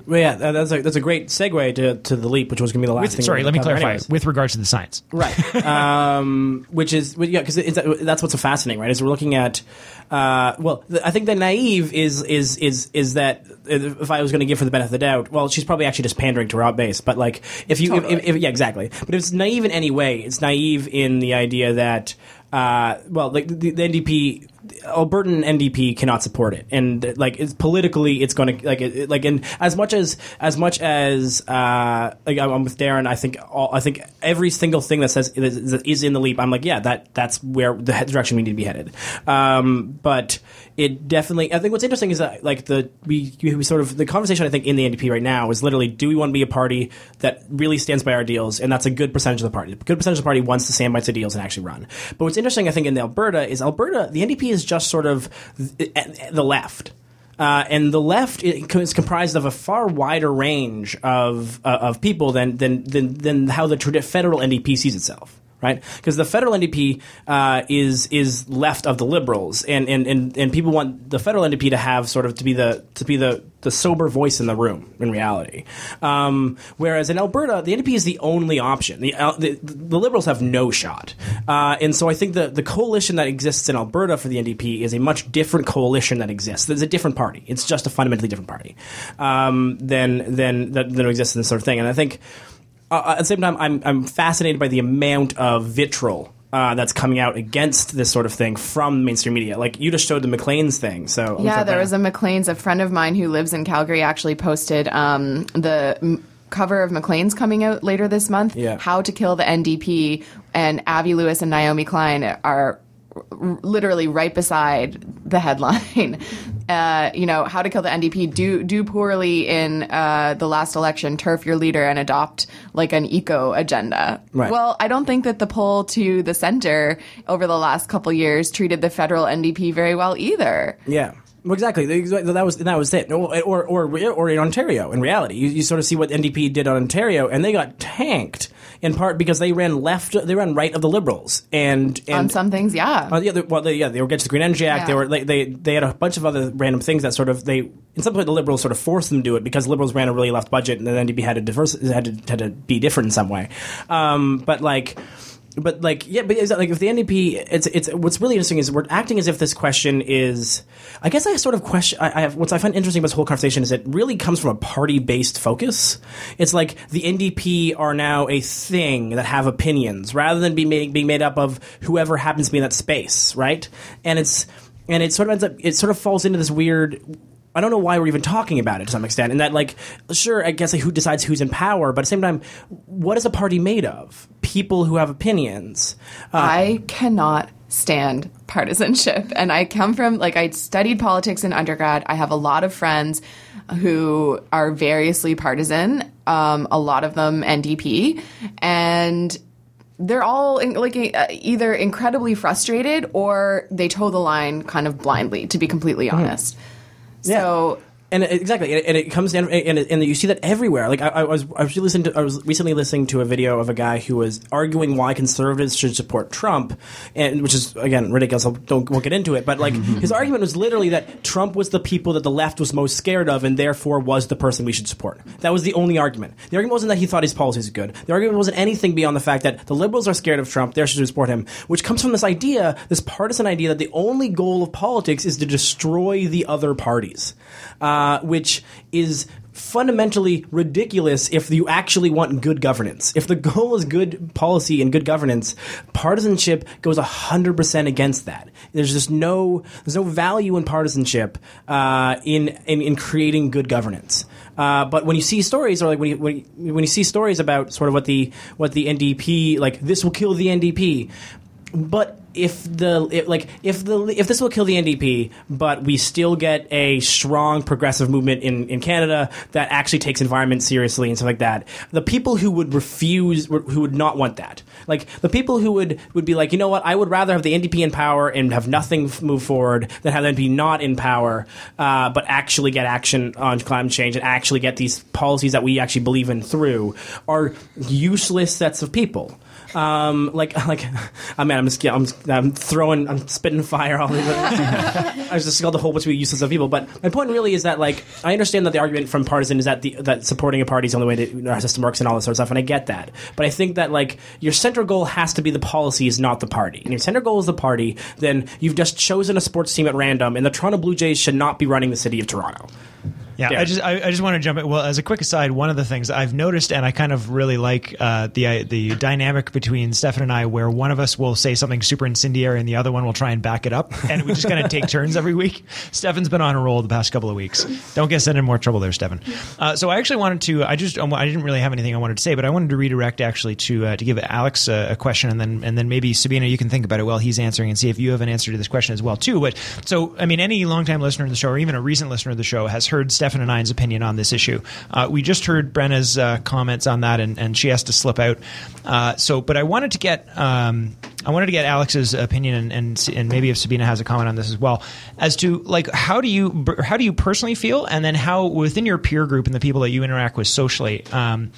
Well, yeah, that's a that's a great segue to, to the leap, which was going to be the last With, thing. sorry, let me clarify anyways. with regards to the science. Right. [laughs] um, which is yeah, because that's what's so fascinating, right? Is we're looking at. Uh, well, the, I think the naive is is is is that if I was going to give her the benefit of the doubt, well, she's probably actually just pandering to her base. But like, if you, if, if, if- yeah, exactly. But if it's naive in any way, it's naive in the idea that, uh, well, like the, the NDP. Albertan NDP cannot support it, and like it's politically, it's going to like it, like and as much as as much as uh, like I'm with Darren, I think all, I think every single thing that says is, in the leap, I'm like, yeah, that that's where the direction we need to be headed. Um, but it definitely, I think what's interesting is that like the we, we sort of the conversation I think in the NDP right now is literally, do we want to be a party that really stands by our deals, and that's a good percentage of the party. A good percentage of the party wants to stand by its ideals and actually run. But what's interesting, I think, in Alberta is Alberta, the NDP is just sort of the left. Uh, and the left is comprised of a far wider range of uh, of people than than than, than how the federal NDP sees itself. Right, because the federal NDP uh, is is left of the liberals, and, and, and, and people want the federal NDP to have sort of to be the to be the, the sober voice in the room in reality. Um, whereas in Alberta, the NDP is the only option. The uh, the, the liberals have no shot, uh, and so I think the the coalition that exists in Alberta for the NDP is a much different coalition that exists. There's a different party. It's just a fundamentally different party um, than than that, that exists in this sort of thing. And I think uh, at the same time, I'm I'm fascinated by the amount of vitriol. Uh, that's coming out against this sort of thing from mainstream media. Like you just showed the Maclean's thing, so Yeah, there was a Maclean's. A friend of mine who lives in Calgary actually posted um, the m- cover of Maclean's coming out later this month. Yeah. How to Kill the NDP, and Avi Lewis and Naomi Klein are literally right beside the headline. [laughs] Uh, you know, how to kill the NDP. Do do poorly in uh, the last election. Turf your leader and adopt like an eco agenda. Right. Well, I don't think that the poll to the center over the last couple years treated the federal NDP very well either. Yeah. Exactly. Exactly. That was that was it. Or or or, or in Ontario, in reality, you, you sort of see what NDP did on Ontario, and they got tanked in part because they ran left, they ran right of the Liberals, and, and on some things, yeah. uh, yeah, they, well, they, yeah, they were against the Green Energy Act. They were they, they they had a bunch of other random things that sort of they in some point the Liberals sort of forced them to do it because Liberals ran a really left budget and the NDP had to diverse had to had to be different in some way. Um, but like. But like yeah, but is that, like if the NDP, it's it's what's really interesting is we're acting as if this question is. I guess I sort of question. I, I have what I find interesting about this whole conversation is it really comes from a party based focus. It's like the NDP are now a thing that have opinions rather than be made, being made up of whoever happens to be in that space, right? And it's and it sort of ends up it sort of falls into this weird I don't know why we're even talking about it to some extent. And that, like, sure, I guess like, who decides who's in power, but at the same time, what is a party made of? People who have opinions. Uh, I cannot stand partisanship. [laughs] And I come from, like, I studied politics in undergrad. I have a lot of friends who are variously partisan, um, a lot of them NDP. And they're all in, like uh, either incredibly frustrated or they toe the line kind of blindly, to be completely honest. So and it- exactly, and it, and it comes down, and, it- and you see that everywhere. Like I, I was, I was listening to, I was recently listening to a video of a guy who was arguing why conservatives should support Trump, and which is again ridiculous. I don't won't get into it, but like [laughs] his argument was literally that Trump was the people that the left was most scared of, and therefore was the person we should support. That was the only argument. The argument wasn't that he thought his policies were good. The argument wasn't anything beyond the fact that the liberals are scared of Trump, therefore should support him, which comes from this idea, this partisan idea that the only goal of politics is to destroy the other parties, uh, which is fundamentally ridiculous if you actually want good governance. If the [laughs] goal is good policy and good governance, partisanship goes 100% against that. There's just no there's no value in partisanship uh, in, in in creating good governance. Uh, but when you see stories, or like when you, when you, when you see stories about sort of what the what the NDP like, this will kill the NDP. But if the if, like if the if this will kill the NDP, but we still get a strong progressive movement in, in Canada that actually takes environment seriously and stuff like that, the people who would refuse, who would not want that, like the people who would would be like, you know what, I would rather have the NDP in power and have nothing move forward than have them be not in power, uh, but actually get action on climate change and actually get these policies that we actually believe in through, are useless sets of people. Um, like [laughs] like [laughs] I mean I'm just I'm, I'm throwing I'm spitting fire all over. [laughs] I was just called a whole bunch of useless of people. But my point really is that like I understand that the argument from partisan is that the that supporting a party is the only way that our system works and all this sort of stuff, and I get that. But I think that like your central goal has to be the policies, not the party. And your central goal is the party, then you've just chosen a sports team at random, and the Toronto Blue Jays should not be running the city of Toronto. Yeah, Yeah. I just I, I just want to jump in. Well, as a quick aside, one of the things I've noticed, and I kind of really like uh, the uh, the dynamic between Stefan and I, where one of us will say something super incendiary and the other one will try and back it up, and we just kind of take [laughs] turns every week. Stefan's been on a roll the past couple of weeks. Don't get us in more trouble there, Stefan. Uh, so I actually wanted to. I just I didn't really have anything I wanted to say, but I wanted to redirect actually to uh, to give Alex a, a question, and then and then maybe Sabina, you can think about it while he's answering, and see if you have an answer to this question as well too. But so I mean, any longtime listener of the show, or even a recent listener of the show, has heard Stefan and I's opinion on this issue. Uh, we just heard Brenna's uh, comments on that, and, and she has to slip out. Uh, so, but I wanted to get um, I wanted to get Alex's opinion, and, and and maybe if Sabina has a comment on this as well, as to like how do you how do you personally feel, and then how within your peer group and the people that you interact with socially. Um,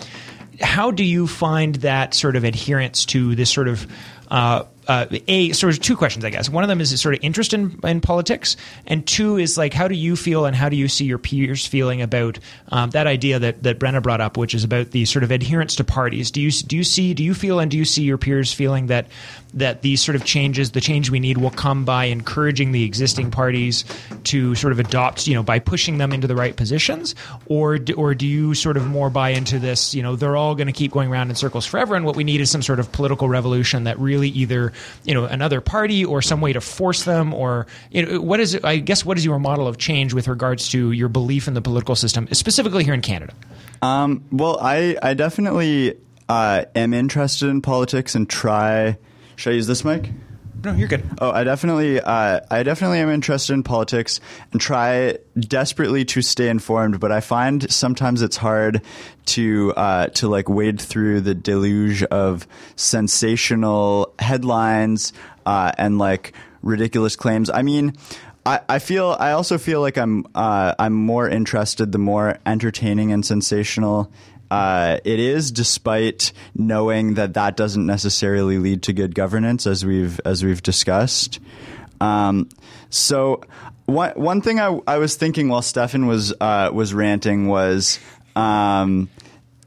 how do you find that sort of adherence to this sort of uh, uh, a sort of two questions, I guess. One of them is sort of interest in, in politics, and two is like how do you feel and how do you see your peers feeling about um, that idea that that Brenna brought up, which is about the sort of adherence to parties. Do you do you see do you feel and do you see your peers feeling that that these sort of changes, the change we need, will come by encouraging the existing parties to sort of adopt, you know, by pushing them into the right positions, or do, or do you sort of more buy into this? You know, they're all going to keep going around in circles forever, and what we need is some sort of political revolution that really either you know another party or some way to force them, or you know, what is I guess what is your model of change with regards to your belief in the political system, specifically here in Canada? Um, well, I I definitely uh, am interested in politics and try. Should I use this mic? No, you're good. Oh, I definitely, uh, I definitely am interested in politics and try desperately to stay informed. But I find sometimes it's hard to uh, to like wade through the deluge of sensational headlines uh, and like ridiculous claims. I mean. I, I feel. I also feel like I'm. Uh, I'm more interested the more entertaining and sensational uh, it is, despite knowing that that doesn't necessarily lead to good governance, as we've as we've discussed. Um, so one one thing I, I was thinking while Stefan was uh, was ranting was. Um,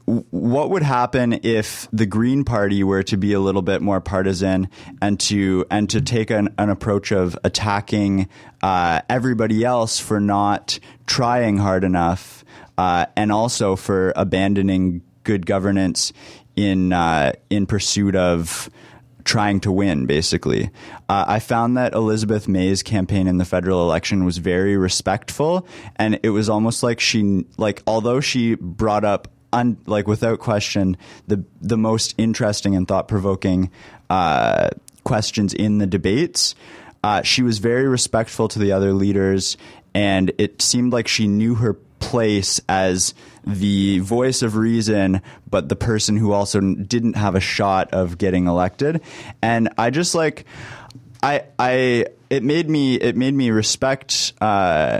what would happen if the Green Party were to be a little bit more partisan and to and to take an, an approach of attacking uh, everybody else for not trying hard enough, uh, and also for abandoning good governance in uh, in pursuit of trying to win, basically. Uh, I found that Elizabeth May's campaign in the federal election was very respectful, and it was almost like she, like, although she brought up, un, like, without question, the the most interesting and thought provoking uh, questions in the debates. Uh, she was very respectful to the other leaders, and it seemed like she knew her place as the voice of reason, but the person who also didn't have a shot of getting elected. And I just like, I, I, it made me, it made me respect, uh,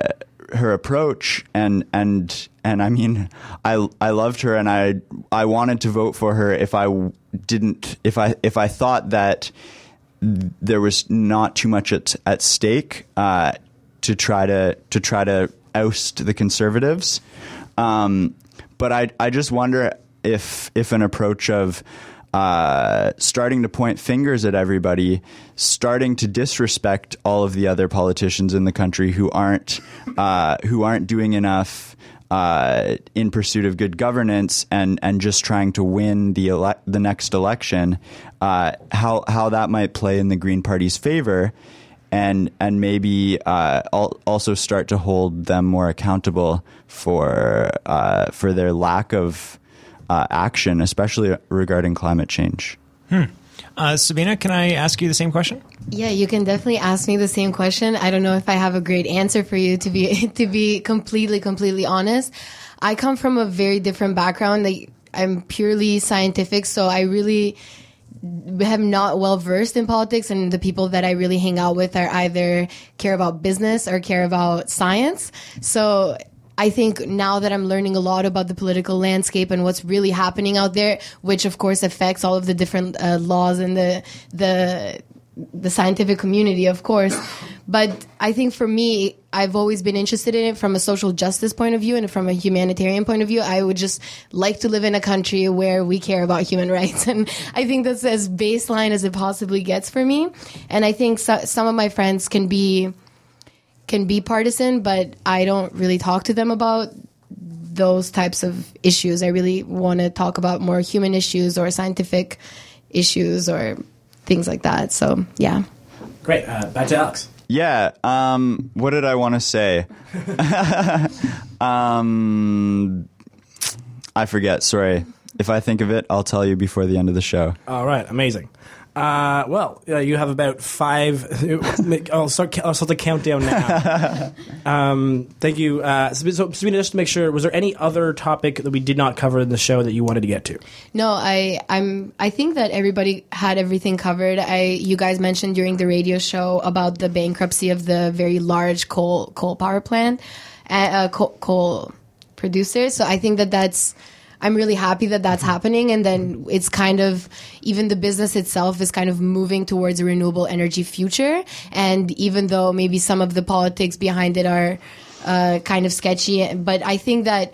her approach and and and I mean I I loved her and I I wanted to vote for her if I didn't if I if I thought that there was not too much at at stake uh, to try to to try to oust the conservatives. Um, but I I just wonder if if an approach of uh, starting to point fingers at everybody, starting to disrespect all of the other politicians in the country who aren't uh, who aren't doing enough uh, in pursuit of good governance and and just trying to win the ele- the next election, uh, how how that might play in the Green Party's favor. And and maybe uh, also start to hold them more accountable for uh, for their lack of uh, action, especially regarding climate change. Uh, Sabina, can I ask you the same question? Yeah, you can definitely ask me the same question. I don't know if I have a great answer for you to be [laughs] to be completely completely honest. I come from a very different background. Like I'm purely scientific, so I really am not well versed in politics and the people that I really hang out with are either care about business or care about science. So I think now that I'm learning a lot about the political landscape and what's really happening out there, which of course affects all of the different uh, laws and the the the scientific community, of course. But I think for me, I've always been interested in it from a social justice point of view and from a humanitarian point of view. I would just like to live in a country where we care about human [laughs] rights. And I think that's as baseline as it possibly gets for me. And I think so, some of my friends can be can be partisan, but I don't really talk to them about those types of issues. I really want to talk about more human issues or scientific issues or things like that. So, yeah. Great. Uh, back to Alex. Yeah. Um, what did I want to say? [laughs] um, I forget. Sorry. If I think of it, I'll tell you before the end of the show. All right, amazing. Uh, well, uh, you have about five. [laughs] I'll start. I'll start the countdown now. [laughs] um, thank you. Uh, so, so, Sabina, just to make sure, was there any other topic that we did not cover in the show that you wanted to get to? No, I I'm I think that everybody had everything covered. I you guys mentioned during the radio show about the bankruptcy of the very large coal coal power plant, uh, uh, coal, coal producers. So I think that that's I'm really happy that that's happening. And then it's kind of, even the business itself is kind of moving towards a renewable energy future. And even though maybe some of the politics behind it are uh, kind of sketchy, but I think that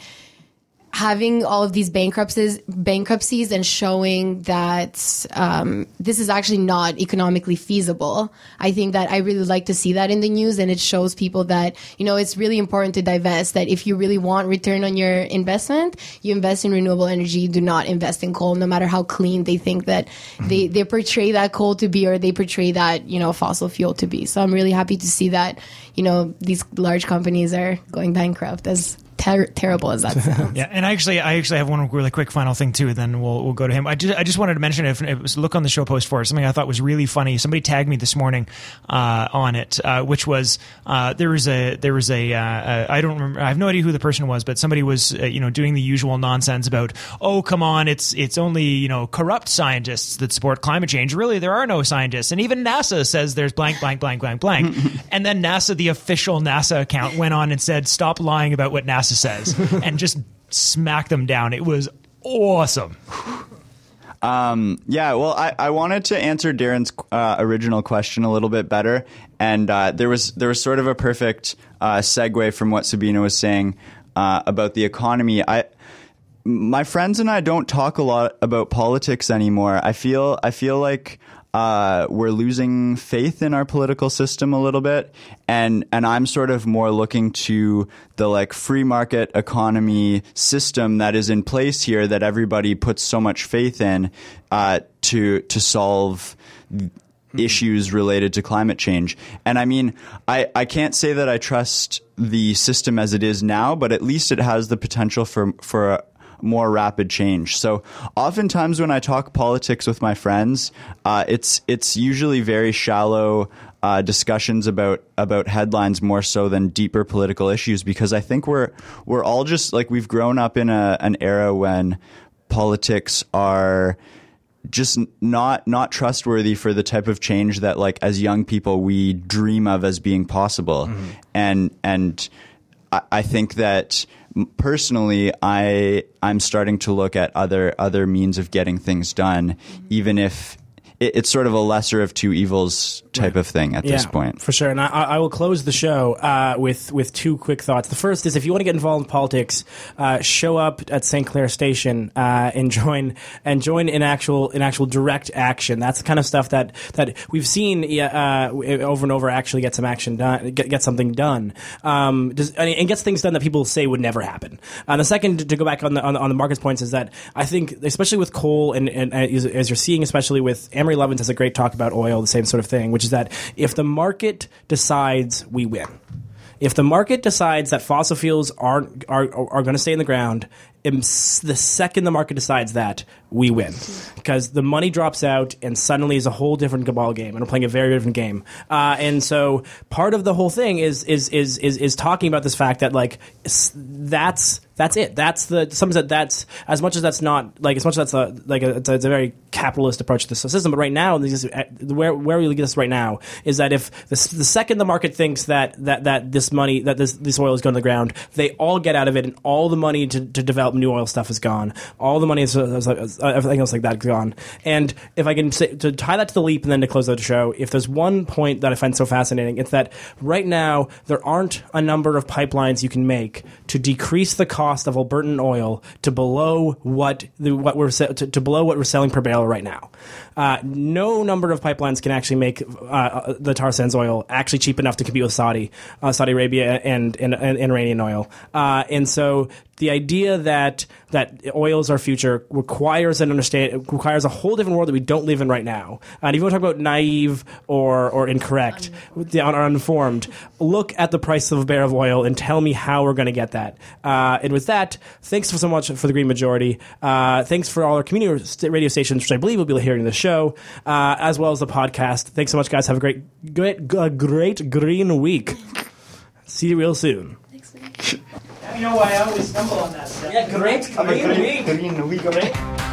having all of these bankruptcies bankruptcies and showing that um, this is actually not economically feasible. I think that i really like to see that in the news and it shows people that you know it's really important to divest that if you really want return on your investment you invest in renewable energy do not invest in coal no matter how clean they think that they, they portray that coal to be or they portray that you know fossil fuel to be. So i'm really happy to see that you know these large companies are going bankrupt as ter- terrible as that [laughs] sounds Yeah, and I actually, I actually have one really quick final thing too. Then we'll we'll go to him. I just I just wanted to mention if it was look on the show post for it, something I thought was really funny. Somebody tagged me this morning uh, on it, uh, which was uh, there was a there was a uh, I don't remember I have no idea who the person was, but somebody was uh, you know doing the usual nonsense about oh come on it's it's only you know corrupt scientists that support climate change. Really, there are no scientists, and even NASA says there's blank blank blank blank blank, [laughs] and then NASA the official NASA account went on and said stop lying about what NASA says [laughs] and just smack them down. It was awesome. Um, yeah, well, I, I wanted to answer Darren's uh, original question a little bit better, and uh, there was there was sort of a perfect uh, segue from what Sabina was saying uh, about the economy. I my friends and I don't talk a lot about politics anymore. I feel I feel like uh, we're losing faith in our political system a little bit, and and I'm sort of more looking to the like free market economy system that is in place here that everybody puts so much faith in uh, to to solve issues related to climate change. And I mean, I, I can't say that I trust the system as it is now, but at least it has the potential for for a, more rapid change. So oftentimes when I talk politics with my friends, uh, it's it's usually very shallow uh, discussions about about headlines more so than deeper political issues because I think we're we're all just like we've grown up in a an era when politics are just not not trustworthy for the type of change that like as young people we dream of as being possible and and I, I think that personally, I I'm starting to look at other other means of getting things done, mm-hmm. even if it, it's sort of a lesser of two evils type of thing at this point. for sure. And I, I will close the show uh, with with two quick thoughts. The first is if you want to get involved in politics, uh, show up at St. Clair Station uh, and join and join in actual in actual direct action. That's the kind of stuff that that we've seen uh, over and over. Actually, get some action done, get, get something done, um, does, and and gets things done that people say would never happen. Uh, the second to go back on the on the, on the markets points is that I think especially with coal and, and, and as, as you're seeing, especially with Lovins has a great talk about oil, the same sort of thing, which is that if the market decides, we win. If the market decides that fossil fuels aren't are are going to stay in the ground, the second the market decides that, we win because the money drops out and suddenly is a whole different ball game, and we're playing a very different game. Uh, and so part of the whole thing is is is is is talking about this fact that like that's that's it. That's the some that that's as much as that's not like as much as that's a like a, it's, a, it's a very capitalist approach to the system. But right now, uh, where where we get this right now is that if the, the second the market thinks that that that this money that this this oil is going to the ground, they all get out of it, and all the money to, to develop new oil stuff is gone. All the money is, is, is- Uh, everything else like that gone. And if I can say, to tie that to the leap, and then to close out the show, if there's one point that I find so fascinating, it's that right now there aren't a number of pipelines you can make to decrease the cost of Albertan oil to below what the, what we're to, to below what we're selling per barrel right now. Uh, no number of pipelines can actually make uh, the tar sands oil actually cheap enough to compete with Saudi, uh, Saudi Arabia, and and, and, Iranian oil. Uh, and so the idea that that oil is our future requires an understand requires a whole different world that we don't live in right now. And if you want to talk about naive or or incorrect the- or uninformed, look at the price of a barrel of oil and tell me how we're going to get that. Uh, and with that, thanks for so much for the Green Majority. Uh, thanks for all our community radio stations, which I believe will be hearing the show, uh, as well as the podcast. Thanks so much, guys. Have a great, great, a great green week. See you real soon. Thanks. You know why I always stumble on that stuff. Yeah, great green week. Green week.